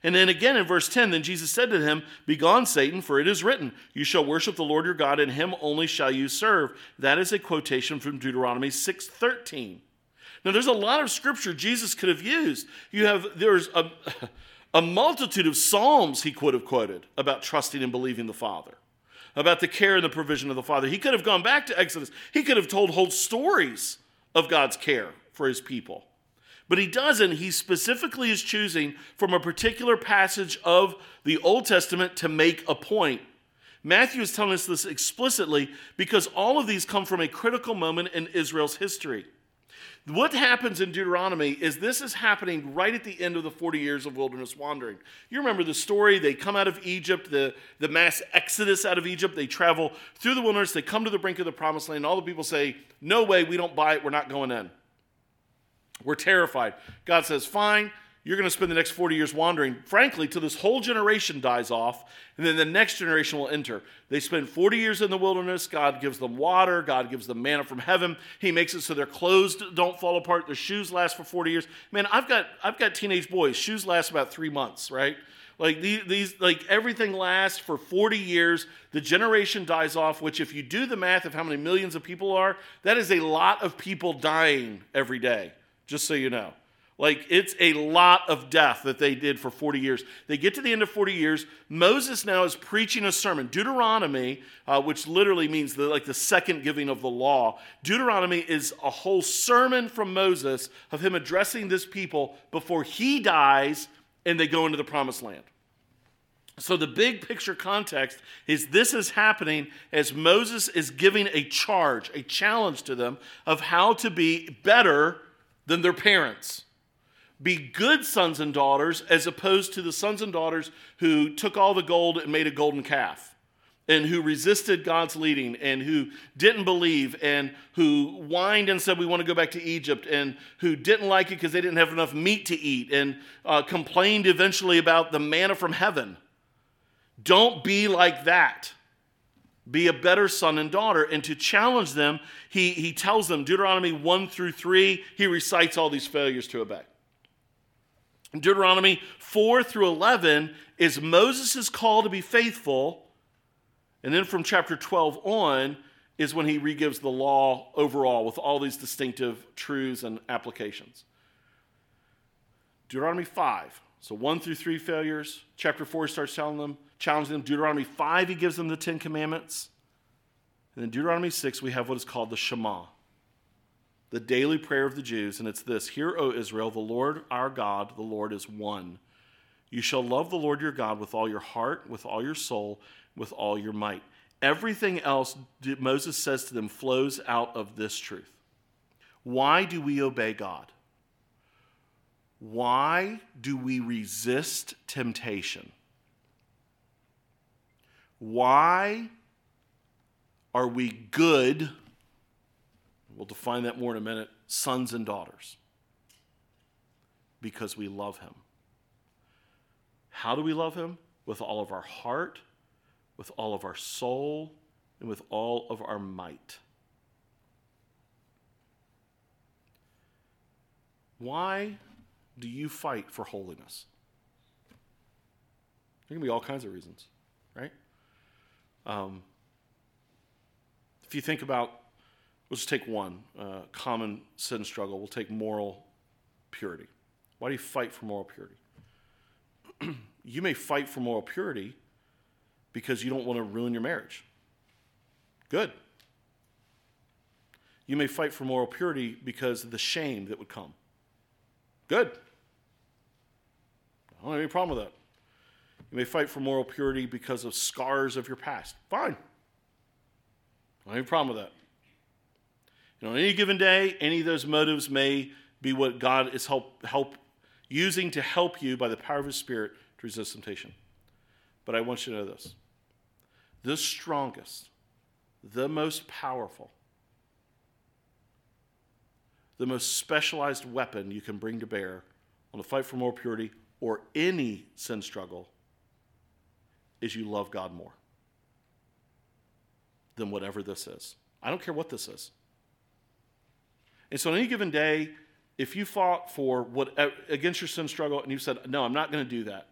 And then again in verse 10, then Jesus said to him, Begone, Satan, for it is written, You shall worship the Lord your God, and him only shall you serve. That is a quotation from Deuteronomy 6:13. Now there's a lot of scripture Jesus could have used. You have there's a, a multitude of psalms he could have quoted about trusting and believing the Father, about the care and the provision of the Father. He could have gone back to Exodus. He could have told whole stories of God's care for his people. But he doesn't. He specifically is choosing from a particular passage of the Old Testament to make a point. Matthew is telling us this explicitly because all of these come from a critical moment in Israel's history. What happens in Deuteronomy is this is happening right at the end of the 40 years of wilderness wandering. You remember the story. They come out of Egypt, the, the mass exodus out of Egypt. They travel through the wilderness. They come to the brink of the promised land. All the people say, No way, we don't buy it. We're not going in. We're terrified. God says, Fine, you're going to spend the next 40 years wandering, frankly, till this whole generation dies off, and then the next generation will enter. They spend 40 years in the wilderness. God gives them water. God gives them manna from heaven. He makes it so their clothes don't fall apart. Their shoes last for 40 years. Man, I've got, I've got teenage boys. Shoes last about three months, right? Like these, these, like everything lasts for 40 years. The generation dies off, which, if you do the math of how many millions of people are, that is a lot of people dying every day just so you know. Like, it's a lot of death that they did for 40 years. They get to the end of 40 years. Moses now is preaching a sermon. Deuteronomy, uh, which literally means the, like the second giving of the law, Deuteronomy is a whole sermon from Moses of him addressing this people before he dies and they go into the promised land. So, the big picture context is this is happening as Moses is giving a charge, a challenge to them of how to be better than their parents. Be good sons and daughters as opposed to the sons and daughters who took all the gold and made a golden calf and who resisted God's leading and who didn't believe and who whined and said, We want to go back to Egypt, and who didn't like it because they didn't have enough meat to eat and uh, complained eventually about the manna from heaven. Don't be like that be a better son and daughter. And to challenge them, he, he tells them, Deuteronomy 1 through 3, he recites all these failures to obey. In Deuteronomy 4 through 11 is Moses' call to be faithful. And then from chapter 12 on is when he regives the law overall with all these distinctive truths and applications. Deuteronomy 5. So 1 through 3 failures. Chapter 4 starts telling them challenging them. Deuteronomy 5, he gives them the Ten Commandments. And in Deuteronomy 6, we have what is called the Shema, the daily prayer of the Jews. And it's this Hear, O Israel, the Lord our God, the Lord is one. You shall love the Lord your God with all your heart, with all your soul, with all your might. Everything else, Moses says to them, flows out of this truth. Why do we obey God? Why do we resist temptation? Why are we good? we'll define that more in a minute, sons and daughters. Because we love him. How do we love him? With all of our heart, with all of our soul, and with all of our might. Why do you fight for holiness? There can be all kinds of reasons, right? Um, if you think about, let's just take one uh, common sin struggle. We'll take moral purity. Why do you fight for moral purity? you may fight for moral purity because you don't want to ruin your marriage. Good. You may fight for moral purity because of the shame that would come. Good. I don't have any problem with that. You may fight for moral purity because of scars of your past. Fine. I don't have any problem with that. Know, on any given day, any of those motives may be what God is help, help using to help you by the power of His Spirit to resist temptation. But I want you to know this the strongest, the most powerful, the most specialized weapon you can bring to bear on the fight for moral purity or any sin struggle is you love God more than whatever this is. I don't care what this is. And so on any given day, if you fought for what against your sin struggle and you said, "No, I'm not going to do that."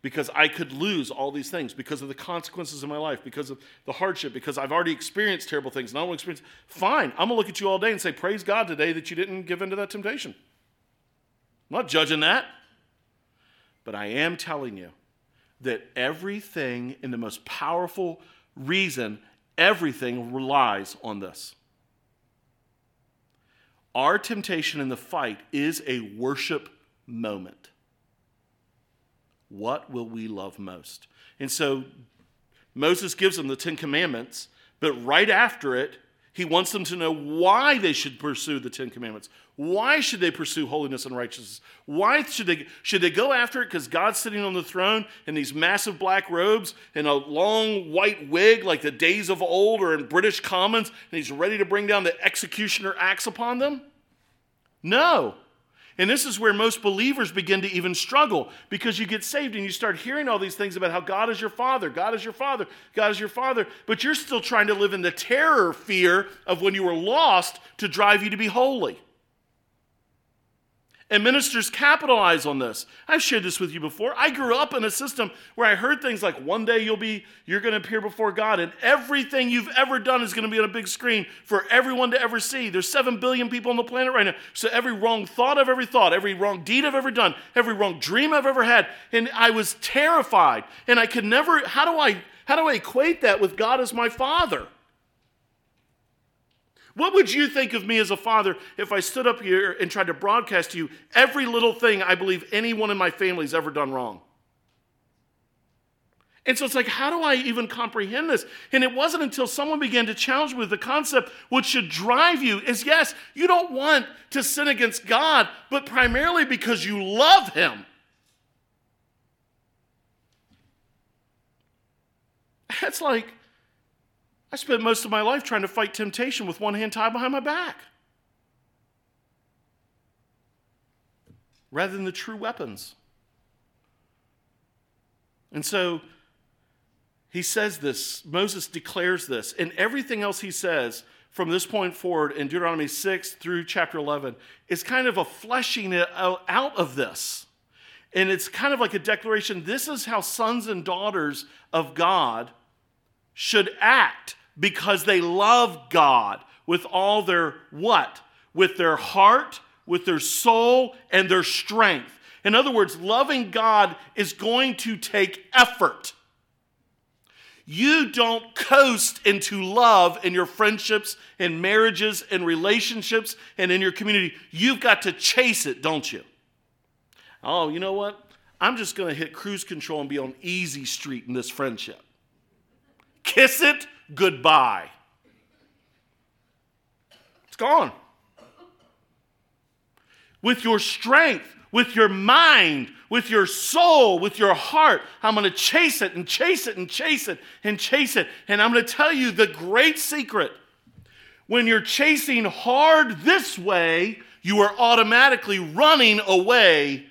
Because I could lose all these things because of the consequences of my life, because of the hardship, because I've already experienced terrible things and I don't want to experience. Fine, I'm gonna look at you all day and say, Praise God today that you didn't give in to that temptation. I'm not judging that. But I am telling you that everything in the most powerful reason, everything relies on this. Our temptation in the fight is a worship moment. What will we love most? And so Moses gives them the Ten Commandments, but right after it, he wants them to know why they should pursue the Ten Commandments. Why should they pursue holiness and righteousness? Why should they, should they go after it because God's sitting on the throne in these massive black robes and a long white wig like the days of old or in British Commons and he's ready to bring down the executioner axe upon them? No. And this is where most believers begin to even struggle because you get saved and you start hearing all these things about how God is your father, God is your father, God is your father, but you're still trying to live in the terror fear of when you were lost to drive you to be holy. And ministers capitalize on this. I've shared this with you before. I grew up in a system where I heard things like one day you'll be you're going to appear before God and everything you've ever done is going to be on a big screen for everyone to ever see. There's 7 billion people on the planet right now. So every wrong thought I've ever thought, every wrong deed I've ever done, every wrong dream I've ever had, and I was terrified and I could never how do I how do I equate that with God as my father? What would you think of me as a father if I stood up here and tried to broadcast to you every little thing I believe anyone in my family's ever done wrong? And so it's like, how do I even comprehend this? And it wasn't until someone began to challenge me with the concept, which should drive you is yes, you don't want to sin against God, but primarily because you love Him. That's like, I spent most of my life trying to fight temptation with one hand tied behind my back. Rather than the true weapons. And so he says this, Moses declares this, and everything else he says from this point forward in Deuteronomy 6 through chapter 11 is kind of a fleshing out of this. And it's kind of like a declaration this is how sons and daughters of God should act because they love God with all their what? With their heart, with their soul, and their strength. In other words, loving God is going to take effort. You don't coast into love in your friendships and marriages and relationships and in your community. You've got to chase it, don't you? Oh, you know what? I'm just going to hit cruise control and be on easy street in this friendship. Kiss it goodbye. It's gone. With your strength, with your mind, with your soul, with your heart, I'm going to chase it and chase it and chase it and chase it. And I'm going to tell you the great secret. When you're chasing hard this way, you are automatically running away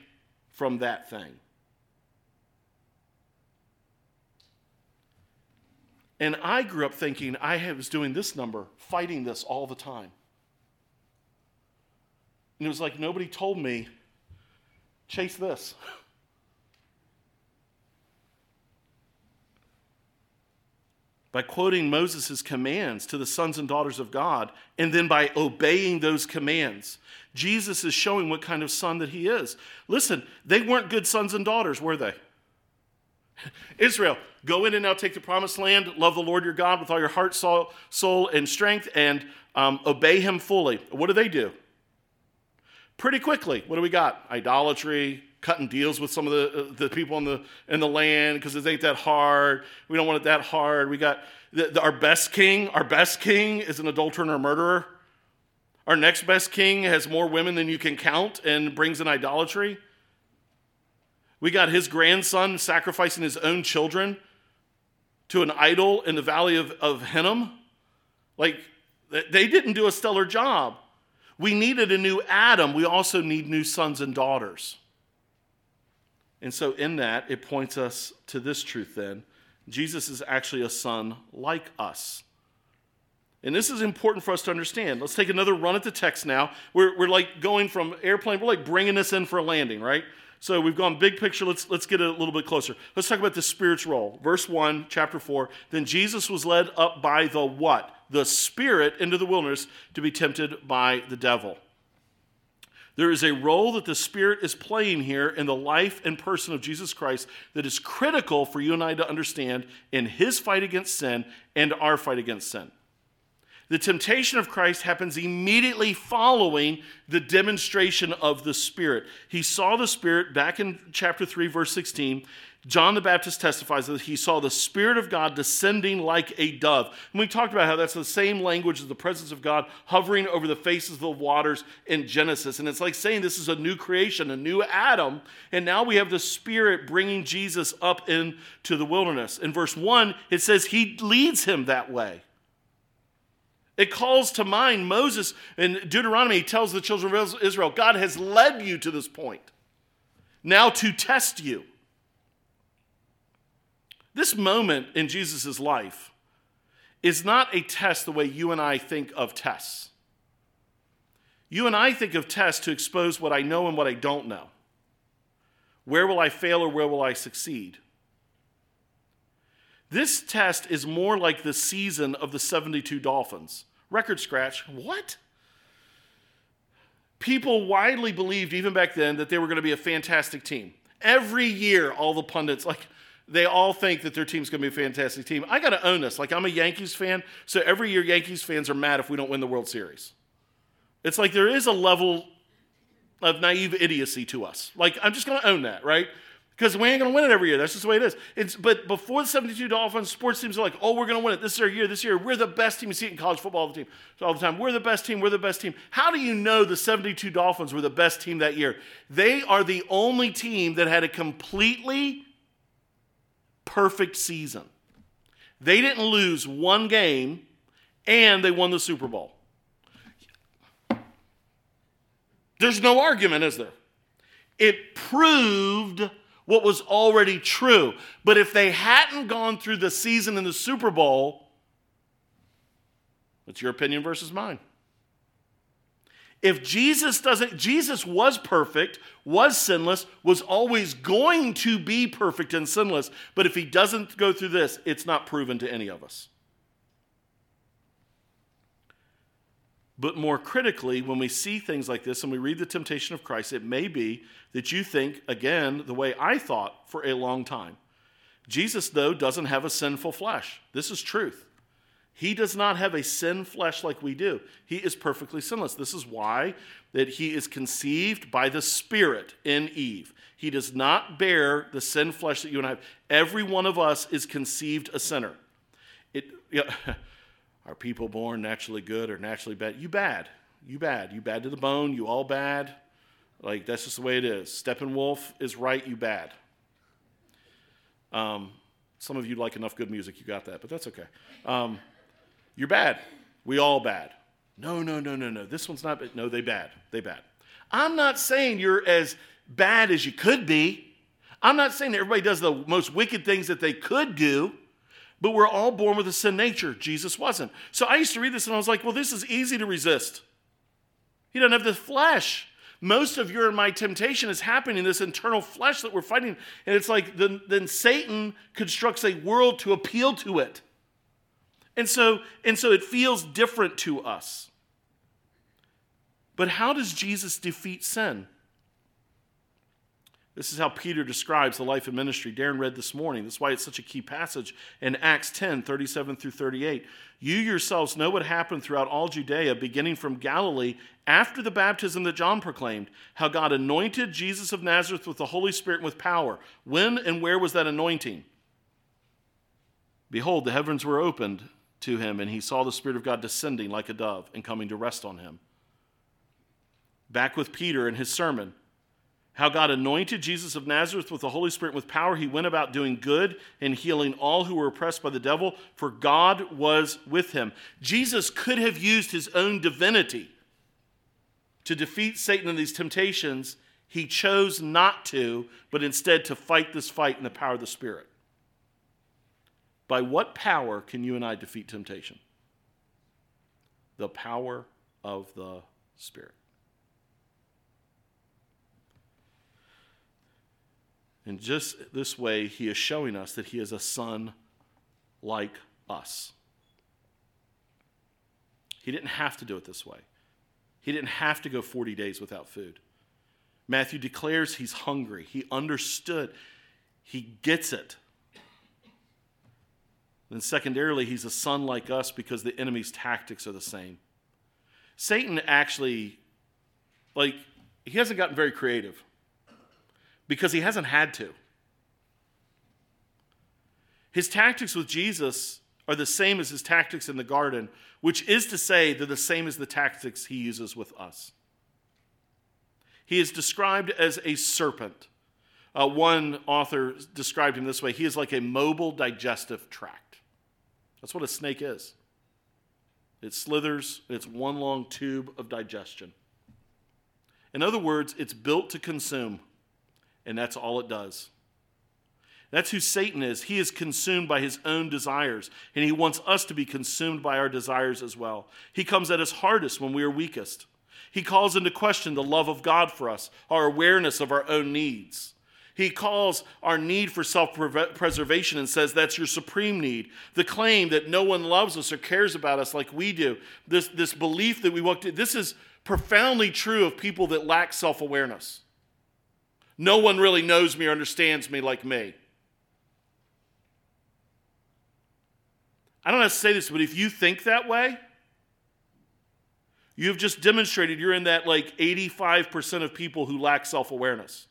from that thing. And I grew up thinking I was doing this number, fighting this all the time. And it was like nobody told me, chase this. by quoting Moses' commands to the sons and daughters of God, and then by obeying those commands, Jesus is showing what kind of son that he is. Listen, they weren't good sons and daughters, were they? Israel, go in and now take the promised land, love the Lord your God with all your heart, soul, soul and strength, and um, obey him fully. What do they do? Pretty quickly, what do we got? Idolatry, cutting deals with some of the, uh, the people in the, in the land because it ain't that hard. We don't want it that hard. We got the, the, our best king. Our best king is an adulterer and a murderer. Our next best king has more women than you can count and brings in idolatry. We got his grandson sacrificing his own children to an idol in the valley of, of Hinnom. Like, they didn't do a stellar job. We needed a new Adam. We also need new sons and daughters. And so, in that, it points us to this truth then Jesus is actually a son like us. And this is important for us to understand. Let's take another run at the text now. We're, we're like going from airplane, we're like bringing this in for a landing, right? So we've gone big picture. Let's, let's get a little bit closer. Let's talk about the Spirit's role. Verse 1, chapter 4. Then Jesus was led up by the what? The Spirit into the wilderness to be tempted by the devil. There is a role that the Spirit is playing here in the life and person of Jesus Christ that is critical for you and I to understand in his fight against sin and our fight against sin. The temptation of Christ happens immediately following the demonstration of the Spirit. He saw the Spirit back in chapter 3, verse 16. John the Baptist testifies that he saw the Spirit of God descending like a dove. And we talked about how that's the same language as the presence of God hovering over the faces of the waters in Genesis. And it's like saying this is a new creation, a new Adam. And now we have the Spirit bringing Jesus up into the wilderness. In verse 1, it says he leads him that way. It calls to mind Moses in Deuteronomy, he tells the children of Israel, God has led you to this point. Now to test you. This moment in Jesus' life is not a test the way you and I think of tests. You and I think of tests to expose what I know and what I don't know. Where will I fail or where will I succeed? This test is more like the season of the 72 Dolphins. Record scratch. What? People widely believed, even back then, that they were going to be a fantastic team. Every year, all the pundits, like, they all think that their team's going to be a fantastic team. I got to own this. Like, I'm a Yankees fan, so every year Yankees fans are mad if we don't win the World Series. It's like there is a level of naive idiocy to us. Like, I'm just going to own that, right? Because we ain't going to win it every year. That's just the way it is. It's, but before the 72 Dolphins, sports teams are like, oh, we're going to win it. This is our year. This year, we're the best team. You see it in college football all the, team, all the time. We're the best team. We're the best team. How do you know the 72 Dolphins were the best team that year? They are the only team that had a completely perfect season. They didn't lose one game and they won the Super Bowl. There's no argument, is there? It proved what was already true. But if they hadn't gone through the season in the Super Bowl, it's your opinion versus mine. If Jesus doesn't, Jesus was perfect, was sinless, was always going to be perfect and sinless, but if he doesn't go through this, it's not proven to any of us. But more critically, when we see things like this and we read the temptation of Christ, it may be that you think, again, the way I thought for a long time. Jesus, though, doesn't have a sinful flesh. This is truth. He does not have a sin flesh like we do. He is perfectly sinless. This is why that he is conceived by the Spirit in Eve. He does not bear the sin flesh that you and I have. Every one of us is conceived a sinner. It, you know, are people born naturally good or naturally bad? You bad. You bad. You bad to the bone. You all bad. Like that's just the way it is. Steppenwolf is right. You bad. Um, some of you like enough good music. You got that, but that's okay. Um, you're bad. We all bad. No, no, no, no, no. This one's not, no, they bad. They bad. I'm not saying you're as bad as you could be. I'm not saying that everybody does the most wicked things that they could do, but we're all born with a sin nature. Jesus wasn't. So I used to read this and I was like, well, this is easy to resist. He doesn't have the flesh. Most of your and my temptation is happening in this internal flesh that we're fighting. And it's like then, then Satan constructs a world to appeal to it. And so, and so it feels different to us. But how does Jesus defeat sin? This is how Peter describes the life and ministry Darren read this morning. That's why it's such a key passage in Acts 10 37 through 38. You yourselves know what happened throughout all Judea, beginning from Galilee after the baptism that John proclaimed, how God anointed Jesus of Nazareth with the Holy Spirit and with power. When and where was that anointing? Behold, the heavens were opened to him, and he saw the Spirit of God descending like a dove and coming to rest on him. Back with Peter in his sermon how God anointed Jesus of Nazareth with the Holy Spirit with power. He went about doing good and healing all who were oppressed by the devil, for God was with him. Jesus could have used his own divinity to defeat Satan and these temptations. He chose not to, but instead to fight this fight in the power of the Spirit. By what power can you and I defeat temptation? The power of the Spirit. And just this way, he is showing us that he is a son like us. He didn't have to do it this way, he didn't have to go 40 days without food. Matthew declares he's hungry. He understood, he gets it. Then, secondarily, he's a son like us because the enemy's tactics are the same. Satan actually, like, he hasn't gotten very creative because he hasn't had to. His tactics with Jesus are the same as his tactics in the garden, which is to say, they're the same as the tactics he uses with us. He is described as a serpent. Uh, one author described him this way he is like a mobile digestive tract. That's what a snake is. It slithers, it's one long tube of digestion. In other words, it's built to consume and that's all it does. That's who Satan is. He is consumed by his own desires, and he wants us to be consumed by our desires as well. He comes at us hardest when we are weakest. He calls into question the love of God for us, our awareness of our own needs. He calls our need for self preservation and says that's your supreme need. The claim that no one loves us or cares about us like we do. This, this belief that we walk to, this is profoundly true of people that lack self awareness. No one really knows me or understands me like me. I don't have to say this, but if you think that way, you've just demonstrated you're in that like 85% of people who lack self awareness.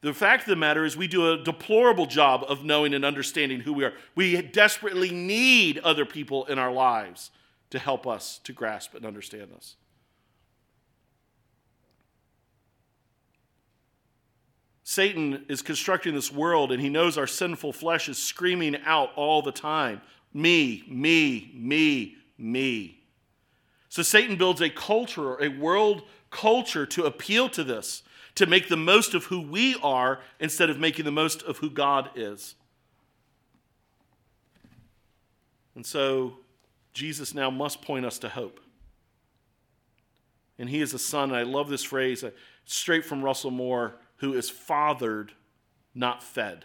The fact of the matter is, we do a deplorable job of knowing and understanding who we are. We desperately need other people in our lives to help us to grasp and understand this. Satan is constructing this world and he knows our sinful flesh is screaming out all the time me, me, me, me. So Satan builds a culture, a world culture to appeal to this, to make the most of who we are instead of making the most of who God is. And so Jesus now must point us to hope. And he is a son, and I love this phrase, uh, straight from Russell Moore who is fathered, not fed.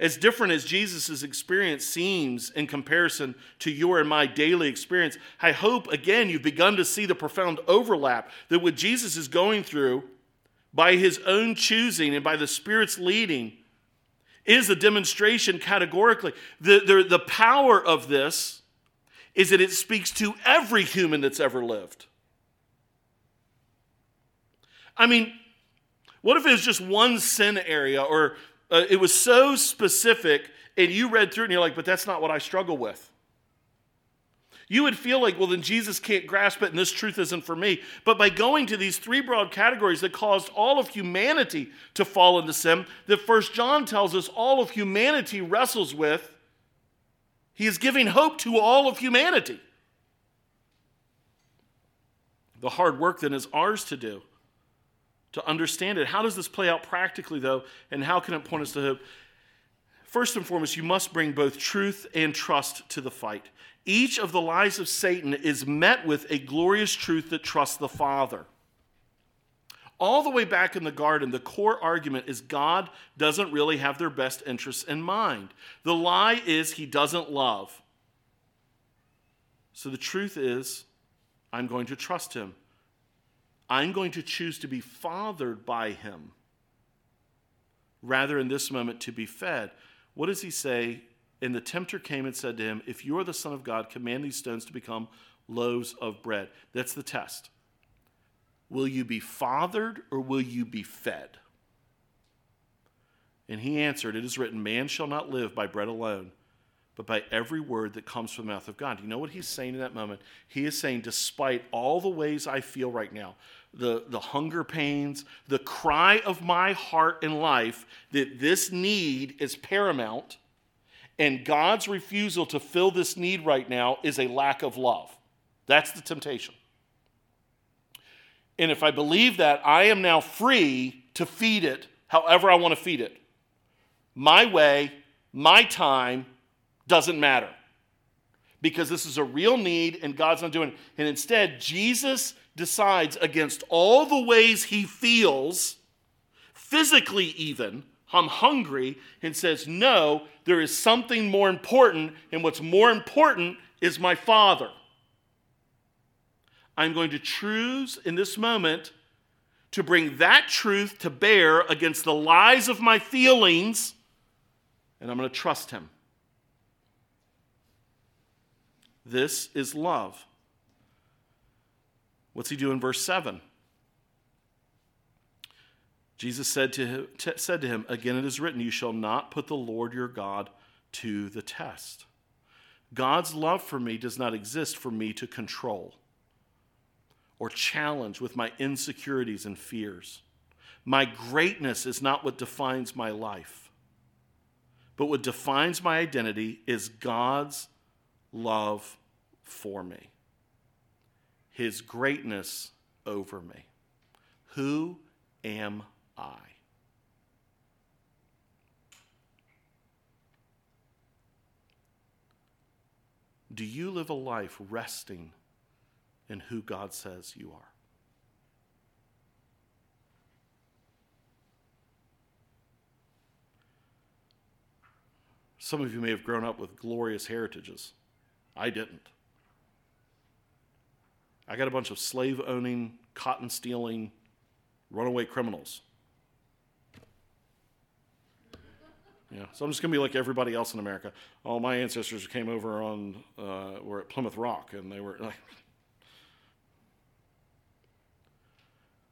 As different as Jesus' experience seems in comparison to your and my daily experience, I hope again you've begun to see the profound overlap that what Jesus is going through by his own choosing and by the Spirit's leading is a demonstration categorically. The, the, the power of this is that it speaks to every human that's ever lived. I mean, what if it was just one sin area or uh, it was so specific and you read through it and you're like, but that's not what I struggle with? You would feel like, well, then Jesus can't grasp it and this truth isn't for me. But by going to these three broad categories that caused all of humanity to fall into sin, that First John tells us all of humanity wrestles with, He is giving hope to all of humanity. The hard work then is ours to do to understand it. How does this play out practically, though, and how can it point us to hope? First and foremost, you must bring both truth and trust to the fight. Each of the lies of Satan is met with a glorious truth that trusts the Father. All the way back in the garden, the core argument is God doesn't really have their best interests in mind. The lie is he doesn't love. So the truth is, I'm going to trust him. I'm going to choose to be fathered by him rather in this moment to be fed. What does he say? And the tempter came and said to him, If you are the Son of God, command these stones to become loaves of bread. That's the test. Will you be fathered or will you be fed? And he answered, It is written, Man shall not live by bread alone, but by every word that comes from the mouth of God. Do You know what he's saying in that moment? He is saying, Despite all the ways I feel right now, the, the hunger pains, the cry of my heart and life that this need is paramount, and God's refusal to fill this need right now is a lack of love. That's the temptation. And if I believe that, I am now free to feed it however I want to feed it. My way, my time doesn't matter because this is a real need and God's not doing it. And instead, Jesus decides against all the ways he feels, physically even, I'm hungry, and says, No, there is something more important, and what's more important is my Father. I'm going to choose in this moment to bring that truth to bear against the lies of my feelings, and I'm going to trust Him. This is love. What's He do in verse 7? Jesus said to, him, t- said to him, Again it is written, You shall not put the Lord your God to the test. God's love for me does not exist for me to control or challenge with my insecurities and fears. My greatness is not what defines my life, but what defines my identity is God's love for me, His greatness over me. Who am I? Do you live a life resting in who God says you are. Some of you may have grown up with glorious heritages. I didn't. I got a bunch of slave owning, cotton stealing, runaway criminals. Yeah, so I'm just to be like everybody else in America. All my ancestors came over on, uh, were at Plymouth Rock, and they were like,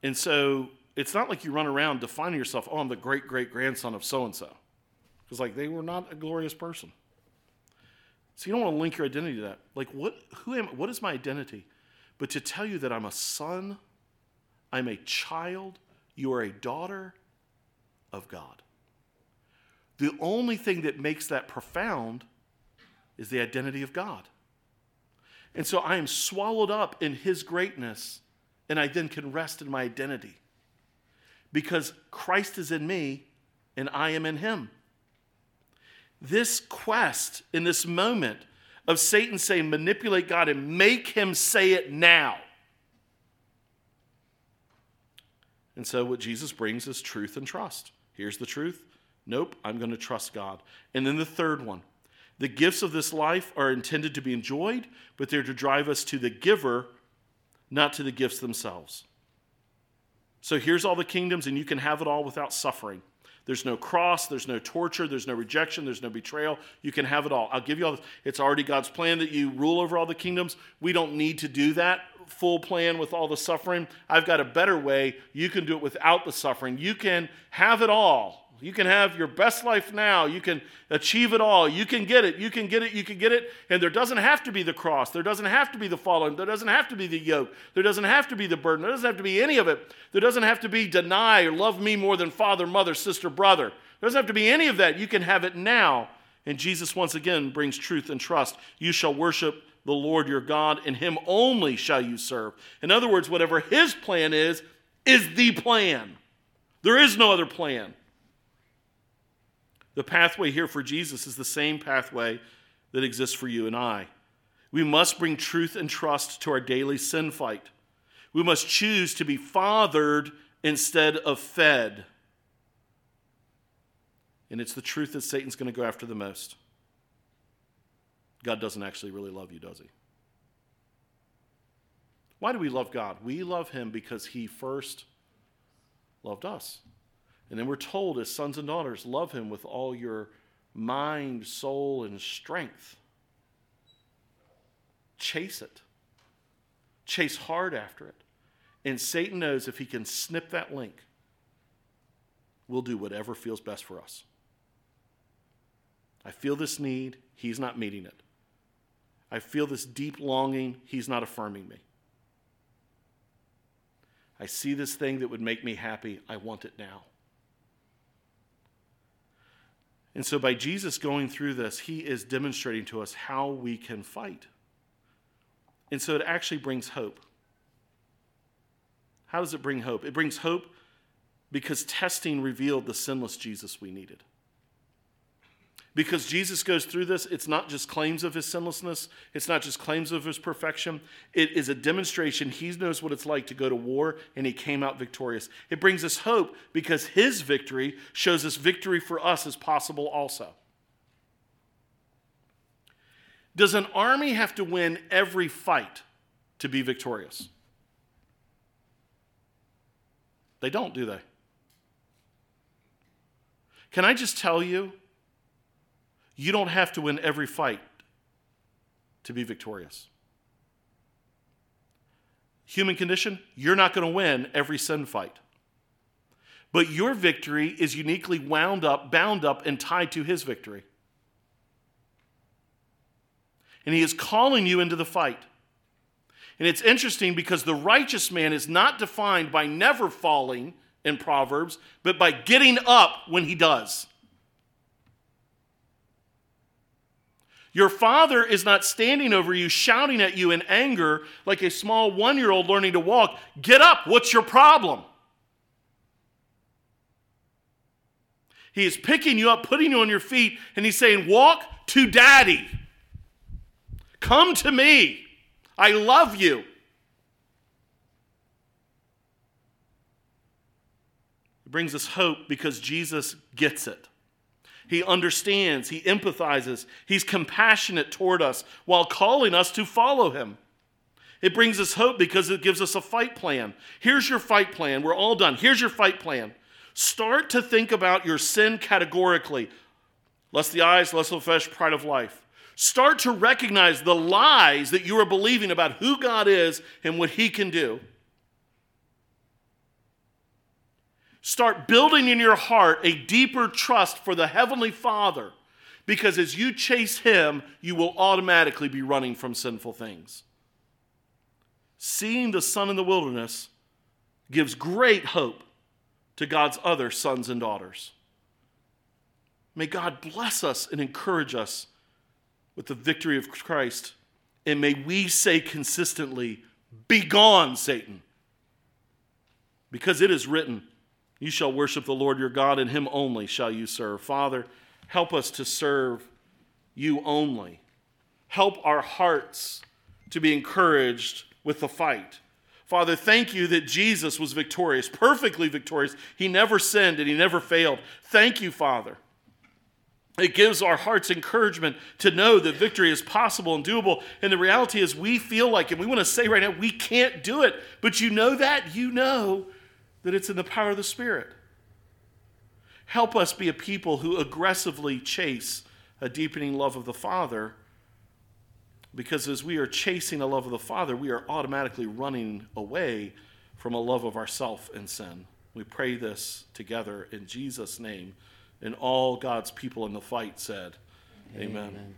And so it's not like you run around defining yourself, oh, I'm the great great grandson of so and so. Because, like, they were not a glorious person. So you don't want to link your identity to that. Like, what, who am, what is my identity? But to tell you that I'm a son, I'm a child, you are a daughter of God. The only thing that makes that profound is the identity of God. And so I am swallowed up in his greatness and I then can rest in my identity because Christ is in me and I am in him. This quest in this moment of Satan saying, manipulate God and make him say it now. And so, what Jesus brings is truth and trust. Here's the truth. Nope, I'm going to trust God. And then the third one the gifts of this life are intended to be enjoyed, but they're to drive us to the giver not to the gifts themselves. So here's all the kingdoms, and you can have it all without suffering. There's no cross, there's no torture, there's no rejection, there's no betrayal. You can have it all. I'll give you all this. It's already God's plan that you rule over all the kingdoms. We don't need to do that full plan with all the suffering. I've got a better way. You can do it without the suffering. You can have it all you can have your best life now. You can achieve it all. You can get it. You can get it. You can get it. And there doesn't have to be the cross. There doesn't have to be the following. There doesn't have to be the yoke. There doesn't have to be the burden. There doesn't have to be any of it. There doesn't have to be deny or love me more than father, mother, sister, brother. There doesn't have to be any of that. You can have it now. And Jesus once again brings truth and trust. You shall worship the Lord your God, and him only shall you serve. In other words, whatever his plan is, is the plan. There is no other plan. The pathway here for Jesus is the same pathway that exists for you and I. We must bring truth and trust to our daily sin fight. We must choose to be fathered instead of fed. And it's the truth that Satan's going to go after the most. God doesn't actually really love you, does he? Why do we love God? We love him because he first loved us. And then we're told, as sons and daughters, love him with all your mind, soul, and strength. Chase it, chase hard after it. And Satan knows if he can snip that link, we'll do whatever feels best for us. I feel this need, he's not meeting it. I feel this deep longing, he's not affirming me. I see this thing that would make me happy, I want it now. And so, by Jesus going through this, he is demonstrating to us how we can fight. And so, it actually brings hope. How does it bring hope? It brings hope because testing revealed the sinless Jesus we needed because Jesus goes through this, it's not just claims of his sinlessness, it's not just claims of his perfection. It is a demonstration he knows what it's like to go to war and he came out victorious. It brings us hope because his victory shows us victory for us is possible also. Does an army have to win every fight to be victorious? They don't, do they? Can I just tell you? You don't have to win every fight to be victorious. Human condition, you're not going to win every sin fight. But your victory is uniquely wound up, bound up, and tied to his victory. And he is calling you into the fight. And it's interesting because the righteous man is not defined by never falling in Proverbs, but by getting up when he does. Your father is not standing over you, shouting at you in anger like a small one year old learning to walk. Get up. What's your problem? He is picking you up, putting you on your feet, and he's saying, Walk to daddy. Come to me. I love you. It brings us hope because Jesus gets it. He understands, he empathizes, he's compassionate toward us while calling us to follow him. It brings us hope because it gives us a fight plan. Here's your fight plan. We're all done. Here's your fight plan. Start to think about your sin categorically. Less the eyes, less the flesh, pride of life. Start to recognize the lies that you are believing about who God is and what He can do. Start building in your heart a deeper trust for the Heavenly Father because as you chase Him, you will automatically be running from sinful things. Seeing the Son in the wilderness gives great hope to God's other sons and daughters. May God bless us and encourage us with the victory of Christ. And may we say consistently, Be gone, Satan. Because it is written, you shall worship the Lord your God, and him only shall you serve. Father, help us to serve you only. Help our hearts to be encouraged with the fight. Father, thank you that Jesus was victorious, perfectly victorious. He never sinned and he never failed. Thank you, Father. It gives our hearts encouragement to know that victory is possible and doable. And the reality is, we feel like, and we want to say right now, we can't do it. But you know that? You know that it's in the power of the Spirit. Help us be a people who aggressively chase a deepening love of the Father, because as we are chasing a love of the Father, we are automatically running away from a love of ourself and sin. We pray this together in Jesus' name. And all God's people in the fight said, Amen. Amen.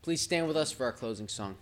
Please stand with us for our closing song.